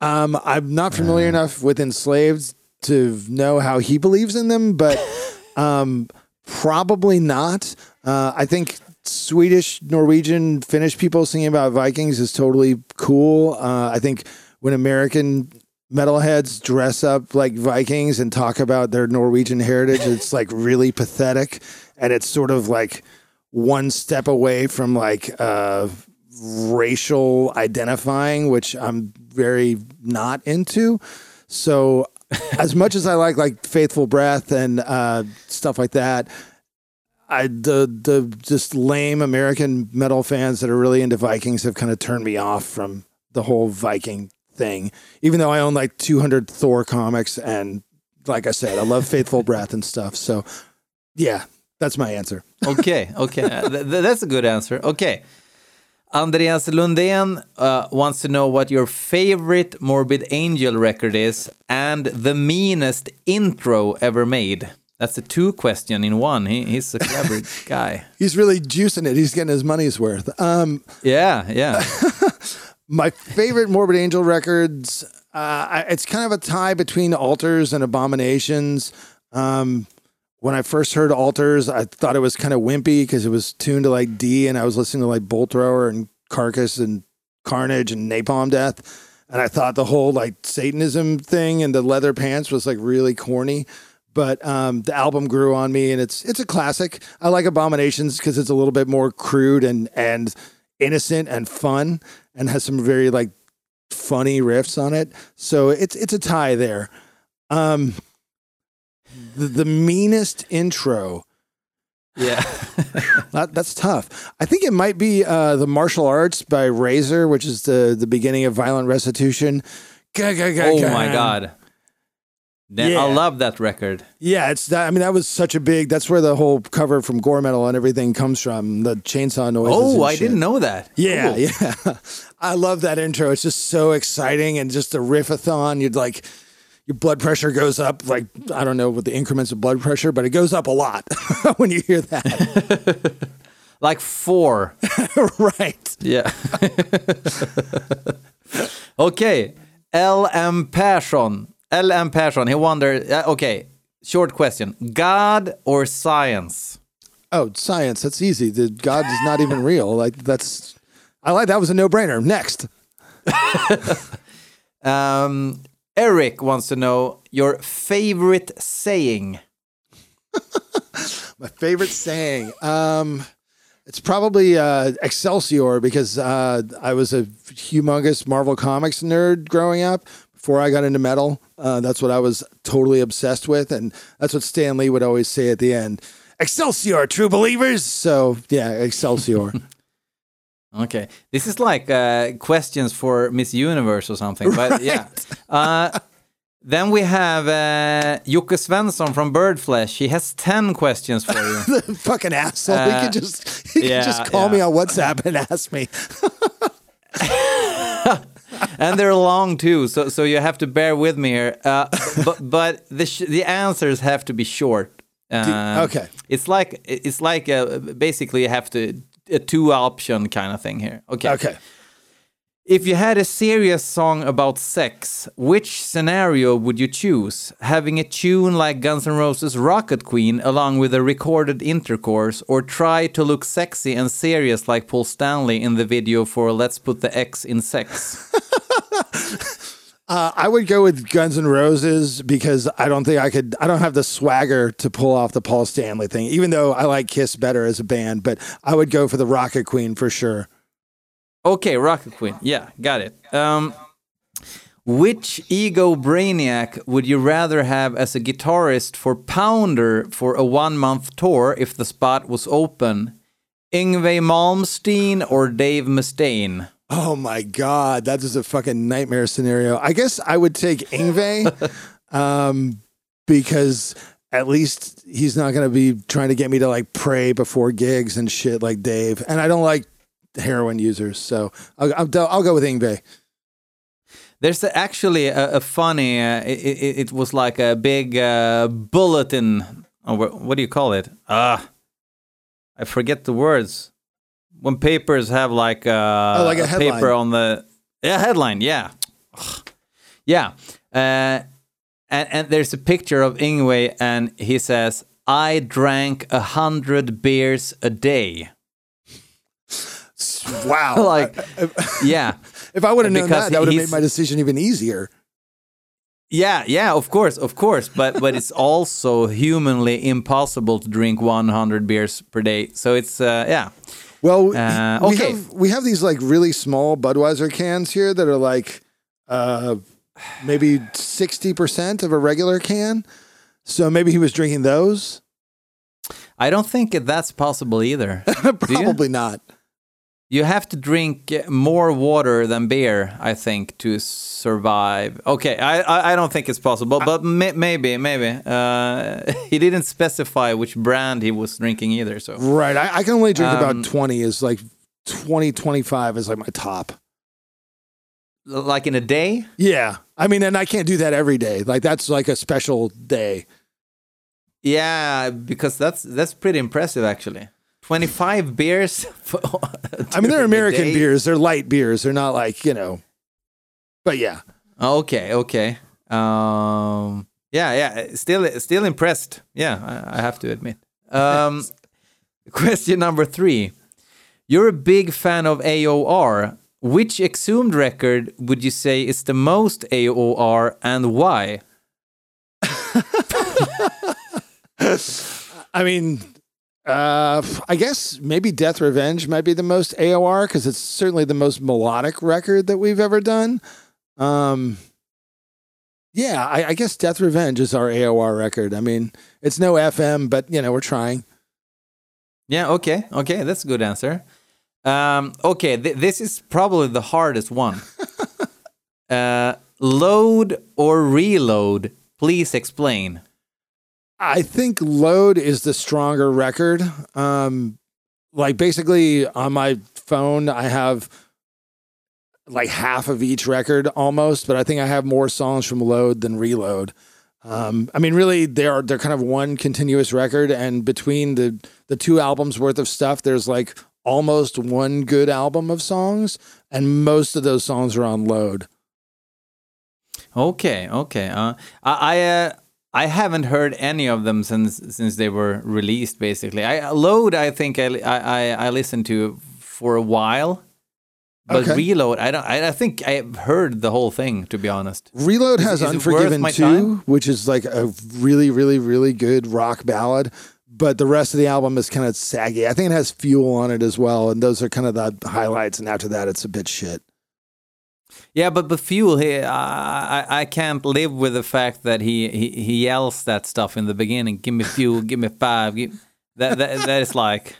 Um, I'm not familiar enough with enslaved to know how he believes in them, but (laughs) um, probably not. Uh, I think Swedish, Norwegian, Finnish people singing about Vikings is totally cool. Uh, I think when American metalheads dress up like Vikings and talk about their Norwegian heritage, it's like (laughs) really pathetic, and it's sort of like one step away from like uh, racial identifying, which I'm very not into. So, (laughs) as much as I like like Faithful Breath and uh, stuff like that, I the the just lame American metal fans that are really into Vikings have kind of turned me off from the whole Viking thing. Even though I own like 200 Thor comics and like I said, I love Faithful Breath and stuff. So, yeah, that's my answer. Okay, okay. Th- th- that's a good answer. Okay. Andreas Lundén uh, wants to know what your favorite Morbid Angel record is and the meanest intro ever made. That's a two question in one. He, he's a clever (laughs) guy. He's really juicing it. He's getting his money's worth. Um, Yeah, yeah. (laughs) my favorite Morbid Angel records. Uh, it's kind of a tie between Altars and Abominations. Um, when I first heard Altars, I thought it was kind of wimpy because it was tuned to like D, and I was listening to like Bolt Thrower and Carcass and Carnage and Napalm Death, and I thought the whole like Satanism thing and the leather pants was like really corny. But um, the album grew on me, and it's it's a classic. I like Abominations because it's a little bit more crude and and innocent and fun, and has some very like funny riffs on it. So it's it's a tie there. Um, the, the meanest intro. Yeah. (laughs) That, that's tough. I think it might be uh, the Marshall Arts by Razor, which is the the beginning of Violent Restitution. Oh my god. Then Yeah. I love that record. Yeah, it's that. I mean, that was such a big. That's where the whole cover from Gore Metal and everything comes from. The chainsaw noises. Oh, I shit. didn't know that. Yeah, Cool. (laughs) yeah. I love that intro. It's just so exciting and just a riffathon. You'd like your blood pressure goes up like I don't know what the increments of blood pressure, but it goes up a lot (laughs) when you hear that. (laughs) Like four. (laughs) right. Yeah. okay. L.M. Persson. L.M. Persson. He wondered. Uh, okay. Short question: God or science? Oh, science. That's easy. The God is not even real. Like that's. I like that was a no brainer. Next. Um, Eric wants to know your favorite saying. (laughs) My favorite saying. Um, it's probably uh, Excelsior because uh, I was a humongous Marvel Comics nerd growing up. Before I got into metal, uh, that's what I was totally obsessed with, and that's what Stan Lee would always say at the end. Excelsior, true believers. So yeah, Excelsior. (laughs) Okay, this is like uh, questions for Miss Universe or something. But (laughs) yeah. Uh, then we have uh, Jocke Svensson from Birdflesh. He has ten questions for you. (laughs) Fucking asshole. he can just he yeah, could just call yeah. me on WhatsApp and ask me. (laughs) and they're long too, so so you have to bear with me here. Uh, but but the sh- the answers have to be short. Uh, okay. It's like it's like uh basically you have to a two option kind of thing here. Okay. Okay. If you had a serious song about sex, which scenario would you choose? Having a tune like Guns N' Roses' Rocket Queen along with a recorded intercourse, or try to look sexy and serious like Paul Stanley in the video for Let's Put the X in Sex? (laughs) Uh, I would go with Guns N' Roses because I don't think I could. I don't have the swagger to pull off the Paul Stanley thing. Even though I like Kiss better as a band, but I would go for the Rocket Queen for sure. Okay, Rocket Queen. Yeah, got it. Um, which ego brainiac would you rather have as a guitarist for Pounder for a one month tour if the spot was open? Yngwie Malmsteen or Dave Mustaine? Oh my god, that is a fucking nightmare scenario. I guess I would take Yngwie, (laughs) um, because at least he's not going to be trying to get me to like pray before gigs and shit like Dave. And I don't like heroin users, so I'll, I'll, I'll go with Yngwie. There's actually a, a funny. Uh, it, it, it was like a big uh, bulletin. Or what, what do you call it? Ah, I forget the words. When papers have like uh, Oh, like a headline. paper on the yeah headline. Yeah, yeah. Uh, and and there's a picture of Yngwie, and he says, "I drank a hundred beers a day." Wow. (laughs) like, (laughs) yeah. if I would have known that, that would have made my decision even easier. Yeah, yeah, of course, of course, but but it's (laughs) also humanly impossible to drink 100 beers per day. So it's uh, yeah. Well, Uh, we okay. have we have these like really small Budweiser cans here that are like uh, maybe sixty percent of a regular can. So maybe he was drinking those. I don't think that's possible either. (laughs) Probably not. You have to drink more water than beer, I think, to survive. Okay, I I, I don't think it's possible, but may, maybe maybe. Uh, (laughs) he didn't specify which brand he was drinking either. So Right. I, I can only drink Um, about twenty. Is like 20, 25 is like my top. like in a day. Yeah. I mean, and I can't do that every day. Like that's like a special day. Yeah, because that's that's pretty impressive actually. Twenty five beers. (laughs) I mean, they're (laughs) during the American beers. They're light beers. They're not like you know. But yeah. Okay, okay. Um, yeah, yeah. Still, still impressed. Yeah, I, I have to admit. Um, (laughs) question number three: You're a big fan of AOR. Which exhumed record would you say is the most AOR, and why? I mean, uh, I guess maybe Death Revenge might be the most AOR because it's certainly the most melodic record that we've ever done. Um, yeah, I, I guess Death Revenge is our AOR record. I mean, it's no FM, but you know we're trying. Yeah, okay, okay, that's a good answer. Um, okay, th- this is probably the hardest one. (laughs) uh, load or reload? Please explain. I think Load is the stronger record. Um, like basically on my phone, I have like half of each record almost, but I think I have more songs from Load than Reload. Um, I mean, really, they are they're kind of one continuous record, and between the the two albums worth of stuff, there's like almost one good album of songs, and most of those songs are on Load. Okay, okay. Uh, I I, uh, I haven't heard any of them since since they were released. Basically, I uh, load. I think I I I listened to for a while, but Okay. reload. I don't. I, I think I've heard the whole thing. To be honest. Reload has is worth Unforgiven my 2, time? which is like a really, really, really good rock ballad. But the rest of the album is kind of saggy. I think it has Fuel on it as well. And those are kind of the highlights. And after that, it's a bit shit. Yeah, but but fuel. He, I I I can't live with the fact that he he, he yells that stuff in the beginning. Give me fuel. give me five. Give, that that that is like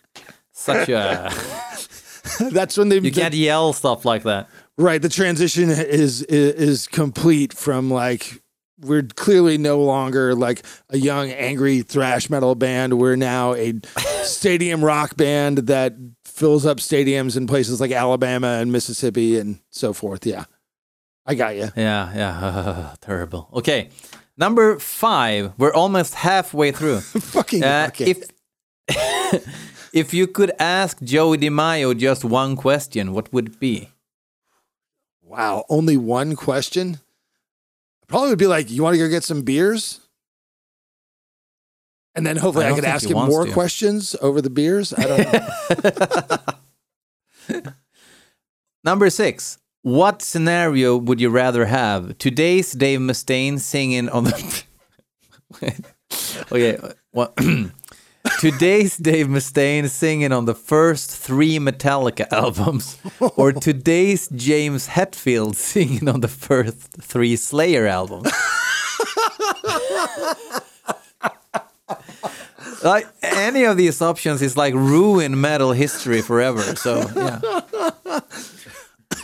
such a. (laughs) That's when they, You can't yell stuff like that. right. The transition is, is, is complete from like, we're clearly no longer like a young, angry thrash metal band. We're now a stadium rock band that fills up stadiums in places like Alabama and Mississippi and so forth. Yeah. I got you. Yeah, yeah, (laughs) terrible. Okay, number five. We're almost halfway through. (laughs) Fucking Uh, if (laughs) if you could ask Joey DeMaio just one question, what would it be? wow, only one question. Probably would be like, "You want to go get some beers?" And then hopefully I I, could ask him more to. questions over the beers. I don't. know. (laughs) (laughs) Number six. What scenario would you rather have? Today's Dave Mustaine singing on the. (laughs) okay, well, (clears throat) today's Dave Mustaine singing on the first three Metallica albums, or today's James Hetfield singing on the first three Slayer albums. Like any of these options is like ruin metal history forever. So yeah. (laughs)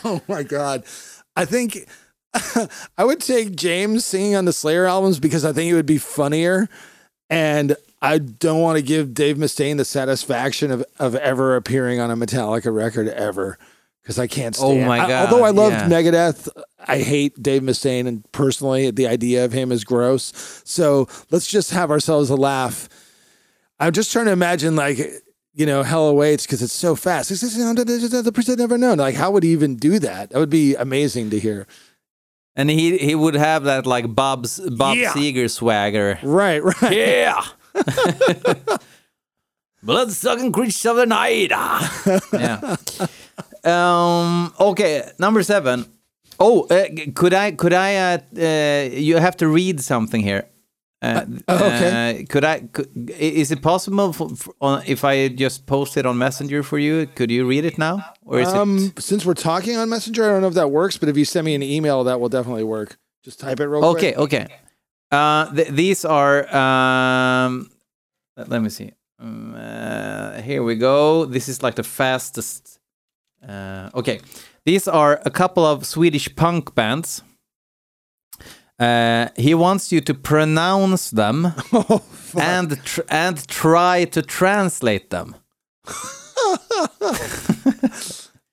oh my god, I think (laughs) I would take James singing on the Slayer albums because I think it would be funnier, and I don't want to give Dave Mustaine the satisfaction of of ever appearing on a Metallica record ever because I can't Oh stand. my I- God, although I loved yeah. Megadeth, I hate Dave Mustaine, and personally, the idea of him is gross. So let's just have ourselves a laugh. I'm just trying to imagine like. You know, hell awaits because it's so fast. It's just, you know, the person never known. Like, how would he even do that? That would be amazing to hear. And he he would have that like Bob's Bob Yeah. Seger swagger. Right, right. Yeah. (laughs) (laughs) Blood sucking creature of the night. (laughs) yeah. Um. Okay. Number seven. Oh, uh, could I? Could I? Uh, uh, you have to read something here. Uh, oh, okay. uh, could I? Could, is it possible for, for, on, if I just post it on Messenger for you? Could you read it now, or is Um, it? since we're talking on Messenger, I don't know if that works, but if you send me an email, that will definitely work. Just type it real Okay. quick. Okay. Uh, th- these are. Um, let let me see. Um, uh, here we go. This is like the fastest. Uh, okay, these are a couple of Swedish punk bands. Uh, he wants you to pronounce them (laughs) Oh, and tr- and try to translate them. (laughs)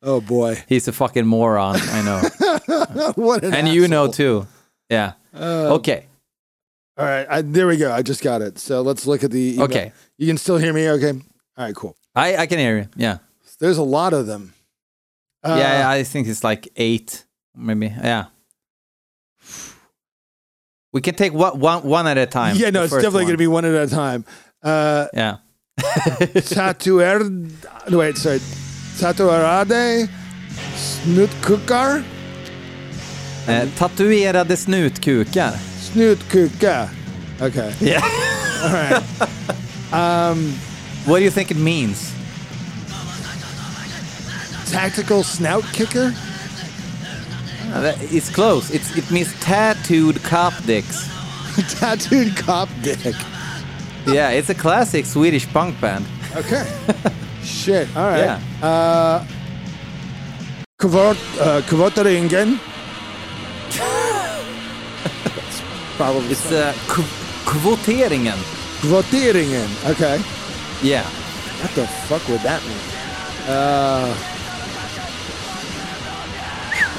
oh boy. He's a fucking moron, I know, (laughs) what an and you know too. Yeah. Uh, Okay. All right. I, there we go. I just got it. So let's look at the email. Okay. You can still hear me? Okay. All right, cool. I I can hear you. Yeah. There's a lot of them. Uh, yeah, I think it's like eight, maybe. Yeah. We can take one, one, one at a time. Yeah, no, it's definitely going to be one at a time. Uh, Yeah. (laughs) Tatuer. Wait, sorry. Tatuerade Snutkukar? Eh, tatuerade snutkukar. Snutkuka. Okay. Yeah. All right. Um, What do you think it means? tactical snout kicker? Uh, that- It's close. It's, it means tattooed cop dicks. (laughs) Tattooed cop dick. Yeah, it's a classic Swedish punk band. Okay. (laughs) Shit. All right. Yeah. Uh, Kvot, uh, Kvotaringen. (laughs) Probably It's uh, kvoteringen. Kvoteringen. Okay. Yeah. What the fuck would that mean? Uh,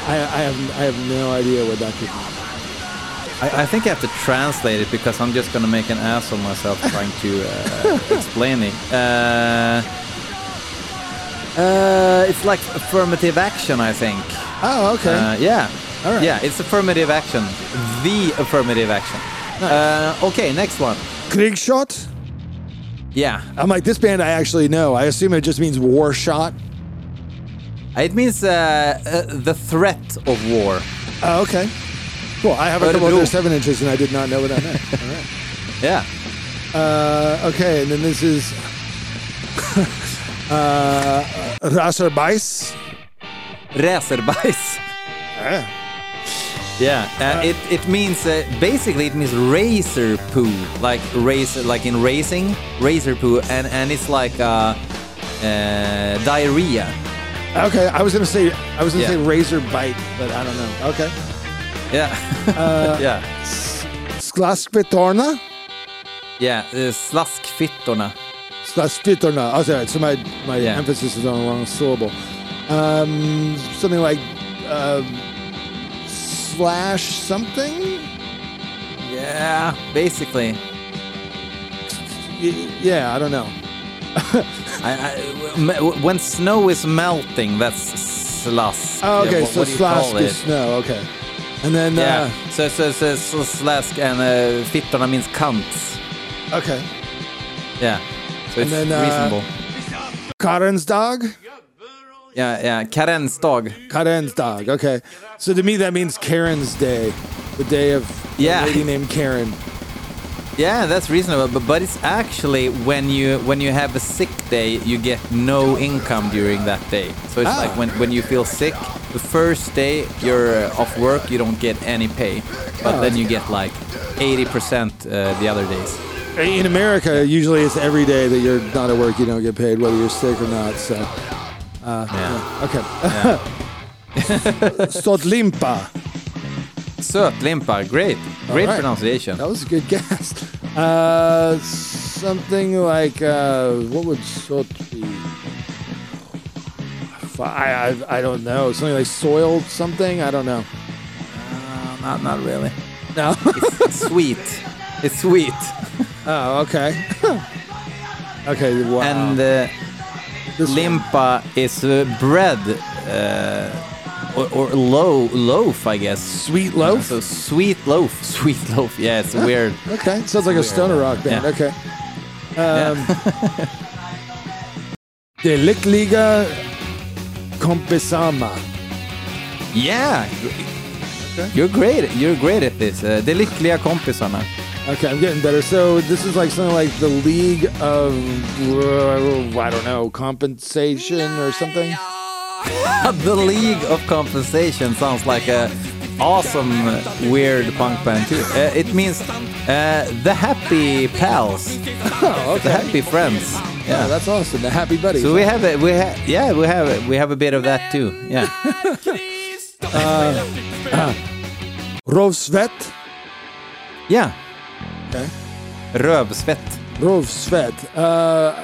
I, I have I have no idea what that could mean. I, I think I have to translate it because I'm just gonna make an ass of myself trying to uh, (laughs) explain it. Uh, uh, it's like affirmative action, I think. Oh, okay. Uh, yeah. All right. Yeah, it's affirmative action. The affirmative action. Uh, okay, next one. Krigshot. Yeah. I'm like this band. I actually know. I assume it just means war shot. It means uh, uh, the threat of war. Oh, okay. Well, I have a couple of seven inches, and I did not know what that meant. (laughs) All right. Yeah. Uh, okay, and then this is (laughs) uh, Raserbeiss. Racerbajs. Ah, Yeah, uh, it it means uh, basically it means razor poo, like race, like in racing, razor poo, and and it's like uh, uh, diarrhea. Okay, I was gonna say I was gonna Yeah. say razor bite, but I don't know. Okay, Yeah, (laughs) yeah, Sklaskvitorna. yeah. Uh, slaskfittorna. Sklaskvitorna. Oh, sorry. So my my Yeah. emphasis is on the wrong syllable. Um, something like um, slash something. Yeah, basically. Y- yeah, I don't know. (laughs) I, I, when snow is melting, that's slask. Oh, okay, Yeah, what, so what do you slash call is snow. Okay, and then Yeah. uh, So so so, so slask and uh, fittorna means cunts. okay, Yeah. So it's then, uh, reasonable. Karensdag. Yeah, yeah. Karen's dog. Karen's dog. Okay, so to me that means Karen's Day, the day of Yeah. a lady named Karen. Yeah, that's reasonable, but, but it's actually when you when you have a sick day, you get no income during that day. So it's Ah. like when, when you feel sick, the first day you're uh, off work, you don't get any pay, but Oh. then you get like 80% uh, the other days. In America, usually it's every day that you're not at work, you don't get paid, whether you're sick or not. So, uh, Yeah. yeah. okay. Stodlimpa. (laughs) Sötlimpa, great. Great right. pronunciation. That was a good (laughs) guess. Uh, something like uh, what would salt be? I, I I don't know. Something like soiled something. I don't know. Uh, not, not really. No. It's (laughs) sweet. It's sweet. oh, okay. (laughs) okay. Wow. And uh, This one. limpa is uh, bread uh, or, or low loaf, I guess. sweet loaf. So sweet loaf, (laughs) sweet loaf. Yeah, it's weird. Okay, sounds like a stoner rock band. Yeah. Okay. Um, (laughs) De Lyckliga Kompisama. Yeah, Okay. you're great. You're great at this. Uh, de lyckliga kompisarna. Okay, I'm getting better. So this is like something like the League of uh, I don't know compensation or something. (laughs) the League of Compensation sounds like a awesome uh, weird punk band too. Uh, it means uh, the Happy Pals, (laughs) Oh, the Happy Friends. Yeah, Yeah. that's awesome. The Happy Buddies. So we have it. We have yeah. We have it. We have a bit of that too. Yeah. (laughs) Rovsvett. Yeah. Okay. Rövsvett. Rovsvett. Uh,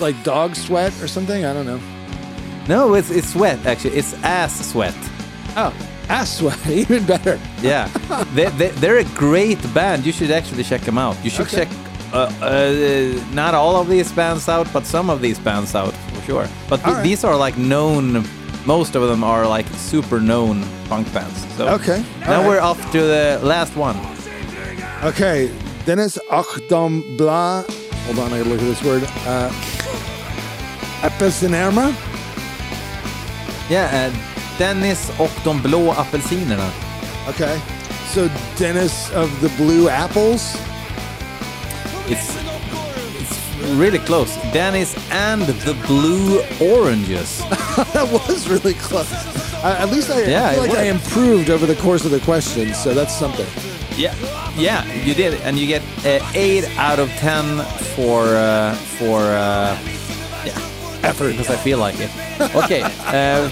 like dog sweat or something. I don't know. No, it's it's sweat actually. It's ass sweat. Oh, ass sweat. (laughs) Even better. Yeah, (laughs) they, they, they're a great band. You should actually check them out. You should Okay. check uh, uh, not all of these bands out, but some of these bands out for sure. But th- right. these are like known. Most of them are like super known punk bands. So Okay. now all right. we're off to the last one. Okay, Dennis Achdam Bla. Hold on, I gotta look at this word. Uh. Yeah, uh, Dennis och de blå apelsinerna. Okay, so Dennis of the Blue Apples. It's it's really close. Dennis and the blue oranges. (laughs) that was really close. Uh, at least I, Yeah, I feel like I improved over the course of the questions, so that's something. Yeah, yeah, you did, and you get uh, eight out of ten for uh, for uh, yeah effort because I feel like it. Okay, uh,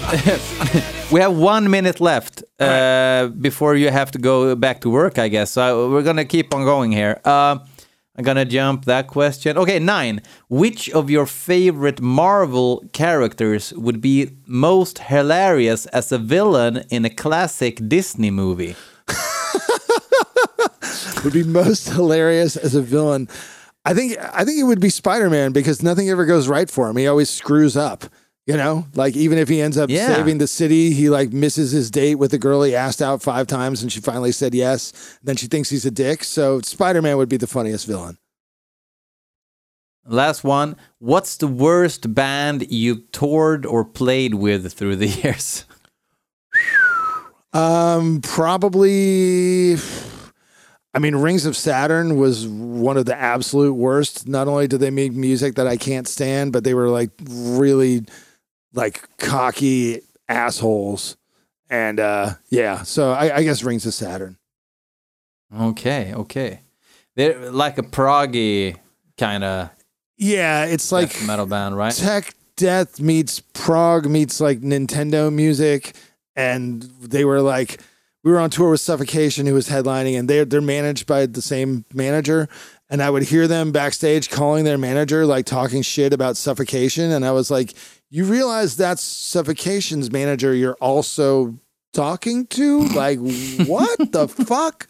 (laughs) we have one minute left uh, before you have to go back to work, I guess. So we're gonna keep on going here. Uh, I'm gonna jump that question. Okay, nine. Which of your favorite Marvel characters would be most hilarious as a villain in a classic Disney movie? (laughs) Would be most hilarious as a villain. I think I think it would be Spider-Man because nothing ever goes right for him. He always screws up. You know, like even if he ends up Yeah. saving the city, he like misses his date with the girl he asked out five times, and she finally said yes. Then she thinks he's a dick. So Spider-Man would be the funniest villain. Last one. What's the worst band you toured or played with through the (laughs) years? Um, probably. I mean, Rings of Saturn was one of the absolute worst. Not only did they make music that I can't stand, but they were like really like cocky assholes. And uh yeah, so I, I guess Rings of Saturn. Okay, okay. They're like a proggy kind of Yeah, it's like metal band, right? tech death meets prog meets like Nintendo music, and they were like we were on tour with Suffocation, who was headlining, and they're they're managed by the same manager. And I would hear them backstage calling their manager, like talking shit about Suffocation, and I was like, "You realize that's Suffocation's manager? You're also talking to? Like, what (laughs) the fuck?"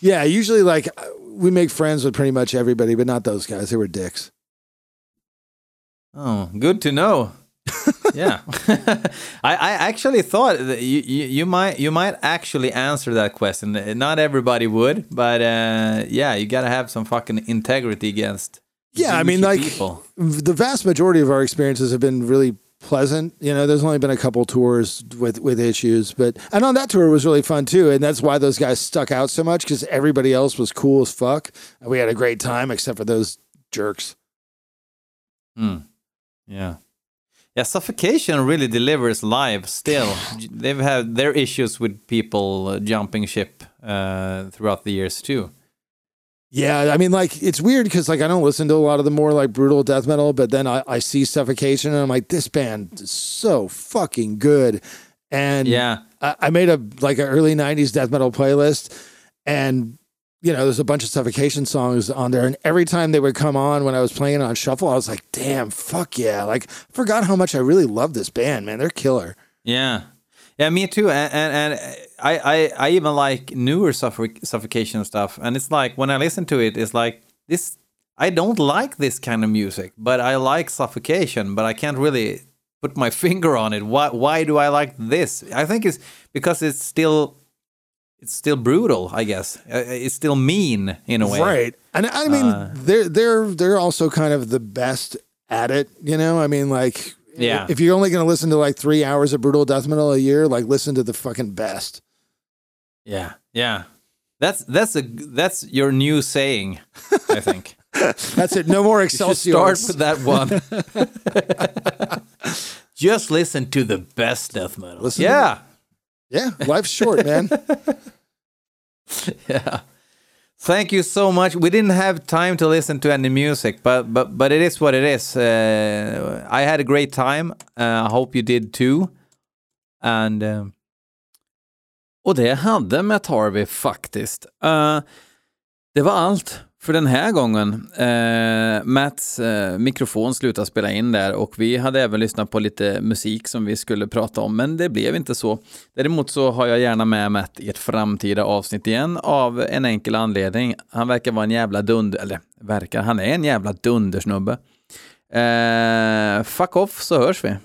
Yeah, usually like uh, we make friends with pretty much everybody, but not those guys. They were dicks. Oh, good to know. (laughs) yeah, (laughs) I, I actually thought that you, you you might you might actually answer that question. Not everybody would, but uh, yeah, you gotta have some fucking integrity against. Yeah, I mean, like people. the vast majority of our experiences have been really pleasant. You know, there's only been a couple tours with with issues, but and on that tour was really fun too, and that's why those guys stuck out so much because everybody else was cool as fuck, and we had a great time except for those jerks. Hmm. Yeah. Yeah, Suffocation really delivers live still. They've had their issues with people uh, jumping ship uh, throughout the years too. Yeah, I mean, like it's weird because like I don't listen to a lot of the more like brutal death metal, but then I, I see Suffocation and I'm like, this band is so fucking good. and Yeah. I, I made a like an early '90s death metal playlist, and you know, there's a bunch of suffocation songs on there, and every time they would come on when I was playing on shuffle, I was like, "Damn, fuck yeah!" Like, I forgot how much I really love this band, man. They're killer. Yeah, yeah, me too. And and, and I, I I even like newer suffoc- suffocation stuff. And it's like when I listen to it, it's like this. I don't like this kind of music, but I like suffocation. But I can't really put my (laughs) finger on it. Why why do I like this? I think it's because it's still it's still brutal. I guess Uh, it's still mean in a way. Right. And I mean, Uh, they're they're they're also kind of the best at it. You know, I mean, like, Yeah. if you're only going to listen to like three hours of brutal death metal a year, like, listen to the fucking best. Yeah, yeah. That's that's a that's your new saying. I think. (laughs) That's it. No more Excelsior. start with that one. (laughs) Just listen to the best death metal. Listen yeah, yeah, life's short, man. (laughs) yeah. Thank you so much. We didn't have time to listen to any music, but but but it is what it is. Uh, I had a great time. Uh, I hope you did too. And uh, och det hade Matt Harvey faktiskt. Uh, det var allt för den här gången. Eh, Mats eh, mikrofon slutade spela in där och vi hade även lyssnat på lite musik som vi skulle prata om, men det blev inte så. Däremot så har jag gärna med Matt i ett framtida avsnitt igen av en enkel anledning. Han verkar vara en jävla dunder, eller verkar, han är en jävla dundersnubbe. Eh, fuck off så hörs vi.